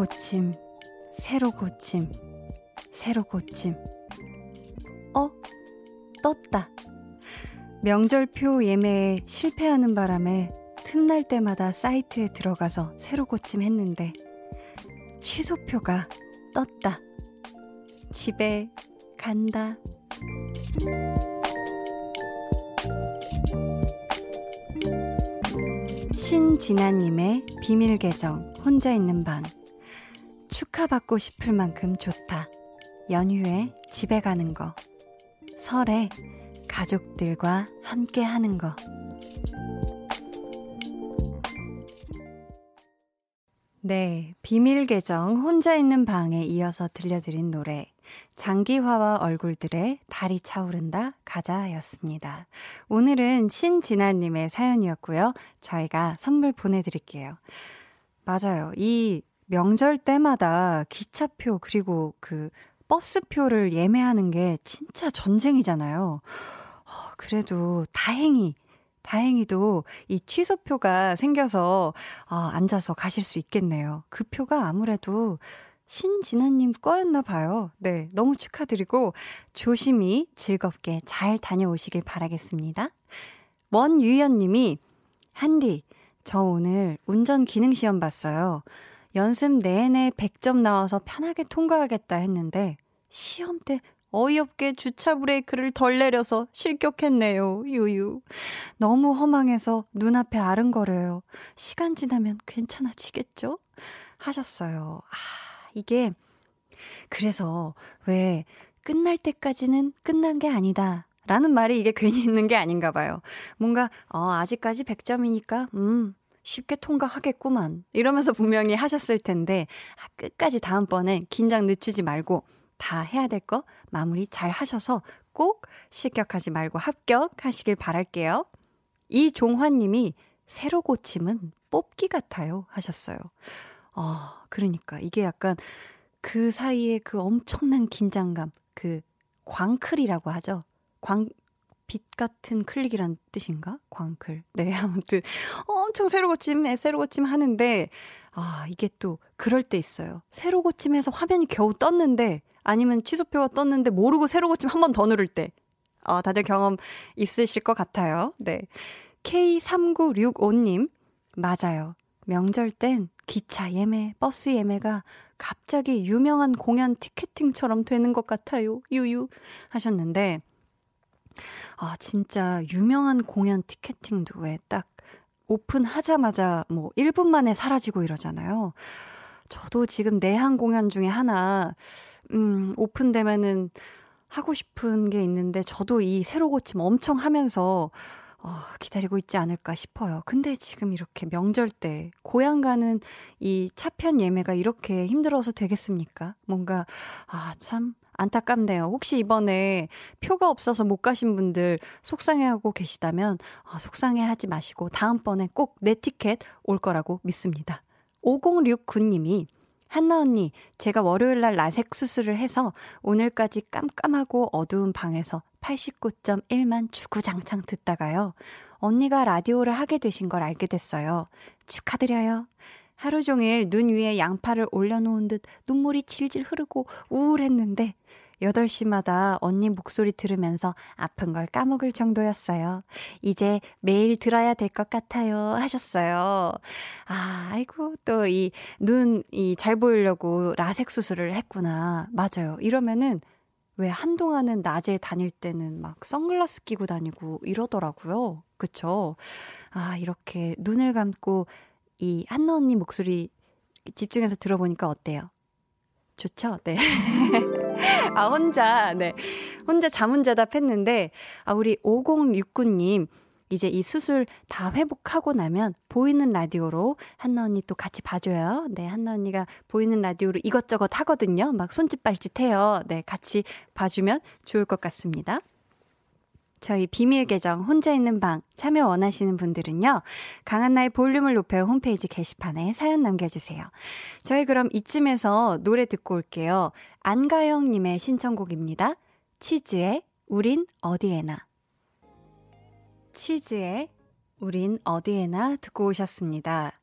Speaker 1: 고침, 새로 고침, 새로 고침. 어? 떴다. 명절표 예매에 실패하는 바람에 틈날 때마다 사이트에 들어가서 새로 고침했는데 취소표가 떴다. 집에 간다. 신진아님의 비밀 계정 혼자 있는 방 축하받고 싶을 만큼 좋다. 연휴에 집에 가는 거. 설에 가족들과 함께 하는 거. 네. 비밀 계정 혼자 있는 방에 이어서 들려드린 노래. 장기화와 얼굴들의 달이 차오른다 가자였습니다. 오늘은 신진아님의 사연이었고요. 저희가 선물 보내드릴게요. 맞아요. 이 명절 때마다 기차표 그리고 그 버스표를 예매하는 게 진짜 전쟁이잖아요. 어, 그래도 다행히 다행히도 이 취소표가 생겨서 어, 앉아서 가실 수 있겠네요. 그 표가 아무래도 신진아님 거였나 봐요. 네, 너무 축하드리고 조심히 즐겁게 잘 다녀오시길 바라겠습니다. 원유연님이 한디, 저 오늘 운전 기능 시험 봤어요. 연습 내내 100점 나와서 편하게 통과하겠다 했는데 시험 때 어이없게 주차 브레이크를 덜 내려서 실격했네요. 유유. 너무 허망해서 눈앞에 아른거려요. 시간 지나면 괜찮아지겠죠? 하셨어요. 아, 이게 그래서 왜 끝날 때까지는 끝난 게 아니다. 라는 말이 이게 괜히 있는 게 아닌가 봐요. 뭔가, 어, 아직까지 100점이니까, 음, 쉽게 통과하겠구만. 이러면서 분명히 하셨을 텐데, 아, 끝까지 다음번엔 긴장 늦추지 말고 다 해야 될 거 마무리 잘 하셔서 꼭 실격하지 말고 합격하시길 바랄게요. 이종환 님이 새로 고침은 뽑기 같아요. 하셨어요. 아, 그러니까 이게 약간 그 사이에 그 엄청난 긴장감, 그 광클이라고 하죠. 광, 빛 같은 클릭이란 뜻인가? 광클. 네, 아무튼 엄청 새로 고침, 새로 고침 하는데 아, 이게 또 그럴 때 있어요. 새로 고침해서 화면이 겨우 떴는데 아니면 취소표가 떴는데 모르고 새로 고침 한 번 더 누를 때. 아, 다들 경험 있으실 것 같아요. 네. K3965님, 맞아요. 명절 땐 기차 예매, 버스 예매가 갑자기 유명한 공연 티켓팅처럼 되는 것 같아요. 유유. 하셨는데, 아, 진짜 유명한 공연 티켓팅도 왜 딱 오픈하자마자 뭐 1분 만에 사라지고 이러잖아요. 저도 지금 내한 공연 중에 하나, 음, 오픈되면은 하고 싶은 게 있는데 저도 이 새로 고침 엄청 하면서 어, 기다리고 있지 않을까 싶어요. 근데 지금 이렇게 명절 때 고향 가는 이 차편 예매가 이렇게 힘들어서 되겠습니까? 뭔가 아, 참 안타깝네요. 혹시 이번에 표가 없어서 못 가신 분들 속상해하고 계시다면 어, 속상해하지 마시고 다음번에 꼭 내 티켓 올 거라고 믿습니다. 5069님이 한나 언니, 제가 월요일 날 라섹 수술을 해서 오늘까지 깜깜하고 어두운 방에서 89.1만 주구장창 듣다가요. 언니가 라디오를 하게 되신 걸 알게 됐어요. 축하드려요. 하루 종일 눈 위에 양파를 올려놓은 듯 눈물이 질질 흐르고 우울했는데 8시마다 언니 목소리 들으면서 아픈 걸 까먹을 정도였어요. 이제 매일 들어야 될 것 같아요. 하셨어요. 아, 아이고, 또 이 눈, 이 잘 보이려고 라섹 수술을 했구나. 맞아요. 이러면은 왜 한동안은 낮에 다닐 때는 막 선글라스 끼고 다니고 이러더라고요. 그쵸? 아, 이렇게 눈을 감고 이 한나 언니 목소리 집중해서 들어보니까 어때요? 좋죠? 네. 아, 혼자, 네. 혼자 자문자답 했는데, 아, 우리 5069님, 이제 이 수술 다 회복하고 나면 보이는 라디오로 한나 언니 또 같이 봐줘요. 네, 한나 언니가 보이는 라디오로 이것저것 하거든요. 막 손짓 발짓 해요. 네, 같이 봐주면 좋을 것 같습니다. 저희 비밀 계정 혼자 있는 방 참여 원하시는 분들은요. 강한나의 볼륨을 높여 홈페이지 게시판에 사연 남겨주세요. 저희 그럼 이쯤에서 노래 듣고 올게요. 안가영님의 신청곡입니다. 치즈의 우린 어디에나. 치즈의 우린 어디에나 듣고 오셨습니다.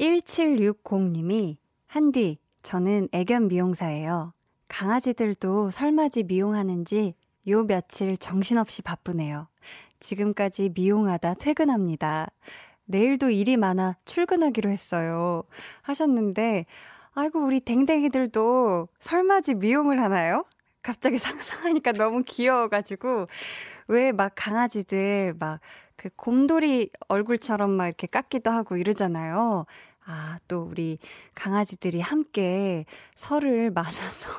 Speaker 1: 1760님이 한디 저는 애견 미용사예요. 강아지들도 설맞이 미용하는지 요 며칠 정신없이 바쁘네요. 지금까지 미용하다 퇴근합니다. 내일도 일이 많아 출근하기로 했어요. 하셨는데, 아이고, 우리 댕댕이들도 설맞이 미용을 하나요? 갑자기 상상하니까 너무 귀여워가지고, 왜 막 강아지들 막 그 곰돌이 얼굴처럼 막 이렇게 깎기도 하고 이러잖아요. 아, 또 우리 강아지들이 함께 설을 맞아서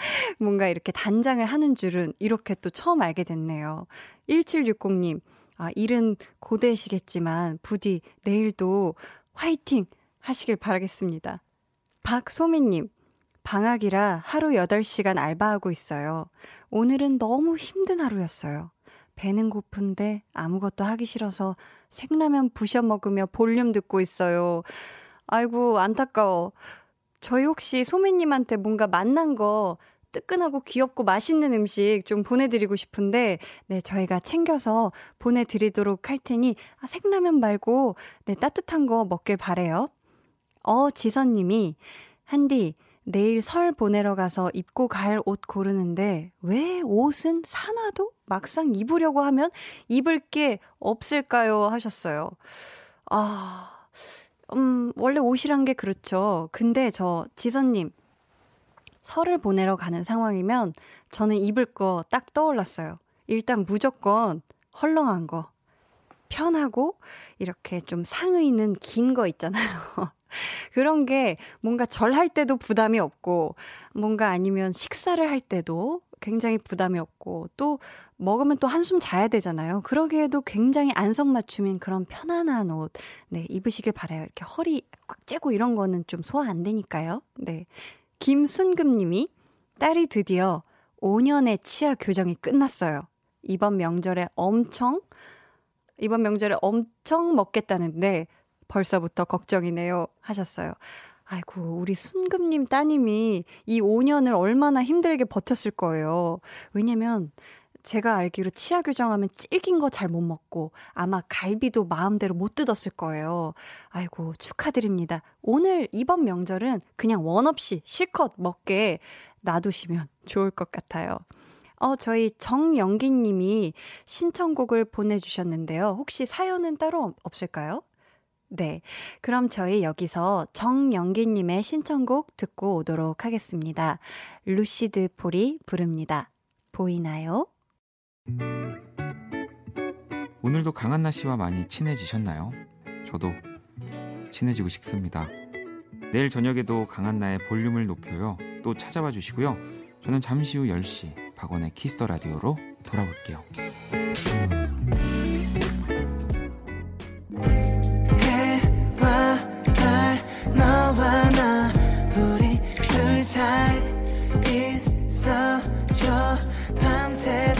Speaker 1: 뭔가 이렇게 단장을 하는 줄은 이렇게 또 처음 알게 됐네요. 1760님, 아, 일은 고되시겠지만 부디 내일도 화이팅 하시길 바라겠습니다. 박소민님, 방학이라 하루 8시간 알바하고 있어요. 오늘은 너무 힘든 하루였어요. 배는 고픈데 아무것도 하기 싫어서 생라면 부셔 먹으며 볼륨 듣고 있어요. 아이고, 안타까워. 저희 혹시 소민님한테 뭔가 만난 거 뜨끈하고 귀엽고 맛있는 음식 좀 보내드리고 싶은데, 네, 저희가 챙겨서 보내드리도록 할 테니, 아, 생라면 말고, 네, 따뜻한 거 먹길 바래요. 어, 지선님이, 한디, 내일 설 보내러 가서 입고 갈 옷 고르는데, 왜 옷은 사놔도 막상 입으려고 하면 입을 게 없을까요? 하셨어요. 아, 음, 원래 옷이란 게 그렇죠. 근데 저, 지선님, 설을 보내러 가는 상황이면 저는 입을 거 딱 떠올랐어요. 일단 무조건 헐렁한 거. 편하고 이렇게 좀 상의 있는 긴 거 있잖아요. 그런 게 뭔가 절할 때도 부담이 없고 뭔가 아니면 식사를 할 때도 굉장히 부담이 없고 또 먹으면 또 한숨 자야 되잖아요. 그러기에도 굉장히 안성맞춤인 그런 편안한 옷. 네, 입으시길 바라요. 이렇게 허리 꽉 쬐고 이런 거는 좀 소화 안 되니까요. 네. 김순금 님이 딸이 드디어 5년의 치아 교정이 끝났어요. 이번 명절에 엄청, 이번 명절에 엄청 먹겠다는데 벌써부터 걱정이네요. 하셨어요. 아이고, 우리 순금님 따님이 이 5년을 얼마나 힘들게 버텼을 거예요. 왜냐면 제가 알기로 치아 교정하면 질긴 거 잘 못 먹고 아마 갈비도 마음대로 못 뜯었을 거예요. 아이고, 축하드립니다. 오늘 이번 명절은 그냥 원 없이 실컷 먹게 놔두시면 좋을 것 같아요. 어, 저희 정영기 님이 신청곡을 보내주셨는데요. 혹시 사연은 따로 없을까요? 네. 그럼 저희 여기서 정영기 님의 신청곡 듣고 오도록 하겠습니다. 루시드 폴이 부릅니다. 보이나요?
Speaker 6: 오늘도 강한나 씨와 많이 친해지셨나요? 저도 친해지고 싶습니다. 내일 저녁에도 강한나의 볼륨을 높여요. 또 찾아와 주시고요. 저는 잠시 후 10시 박원의 키스 더 라디오로 돌아올게요.
Speaker 4: 밤새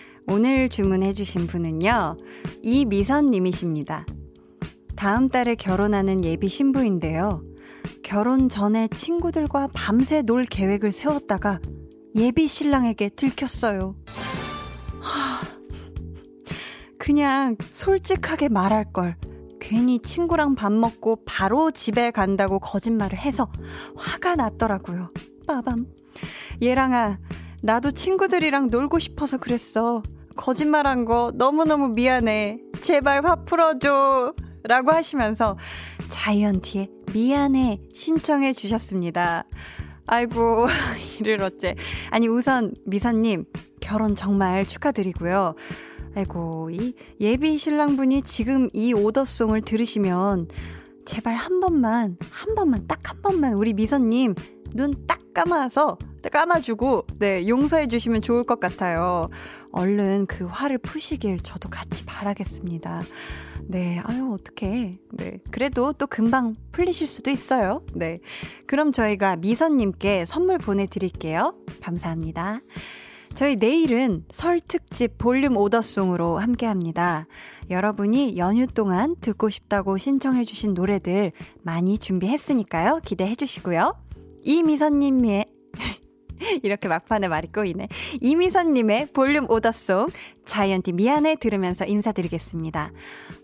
Speaker 1: 오늘 주문해주신 분은요, 이미선님이십니다. 다음 달에 결혼하는 예비 신부인데요. 결혼 전에 친구들과 밤새 놀 계획을 세웠다가 예비 신랑에게 들켰어요. 하, 그냥 솔직하게 말할 걸. 괜히 친구랑 밥 먹고 바로 집에 간다고 거짓말을 해서 화가 났더라고요. 빠밤. 얘랑아, 나도 친구들이랑 놀고 싶어서 그랬어. 거짓말한 거 너무너무 미안해. 제발 화 풀어줘. 라고 하시면서 자이언티의 미안해 신청해 주셨습니다. 아이고, 이를 어째. 아니, 우선 미사님, 결혼 정말 축하드리고요. 아이고, 이 예비 신랑분이 지금 이 오더송을 들으시면 제발 한 번만, 한 번만, 딱 한 번만 우리 미선님 눈 딱 감아서 감아주고, 네, 용서해 주시면 좋을 것 같아요. 얼른 그 화를 푸시길 저도 같이 바라겠습니다. 네, 아유, 어떡해. 네. 그래도 또 금방 풀리실 수도 있어요. 네. 그럼 저희가 미선님께 선물 보내드릴게요. 감사합니다. 저희 내일은 설 특집 볼륨 오더송으로 함께 합니다. 여러분이 연휴 동안 듣고 싶다고 신청해주신 노래들 많이 준비했으니까요. 기대해 주시고요. 이미선님의 이렇게 막판에 말이 꼬이네. 이미선님의 볼륨 오더송 자이언티 미안해 들으면서 인사드리겠습니다.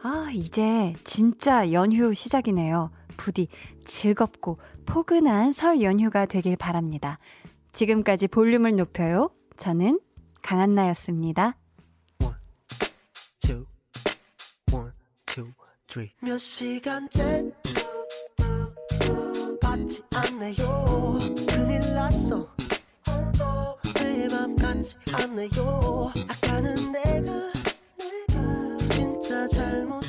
Speaker 1: 아, 이제 진짜 연휴 시작이네요. 부디 즐겁고 포근한 설 연휴가 되길 바랍니다. 지금까지 볼륨을 높여요. 저는 강한나였습니다.
Speaker 4: one, two, three. 몇 시간째 같지 않네요. 큰일 났어. 내맘 같지 않네요. 아까는 내가 내가 진짜 잘못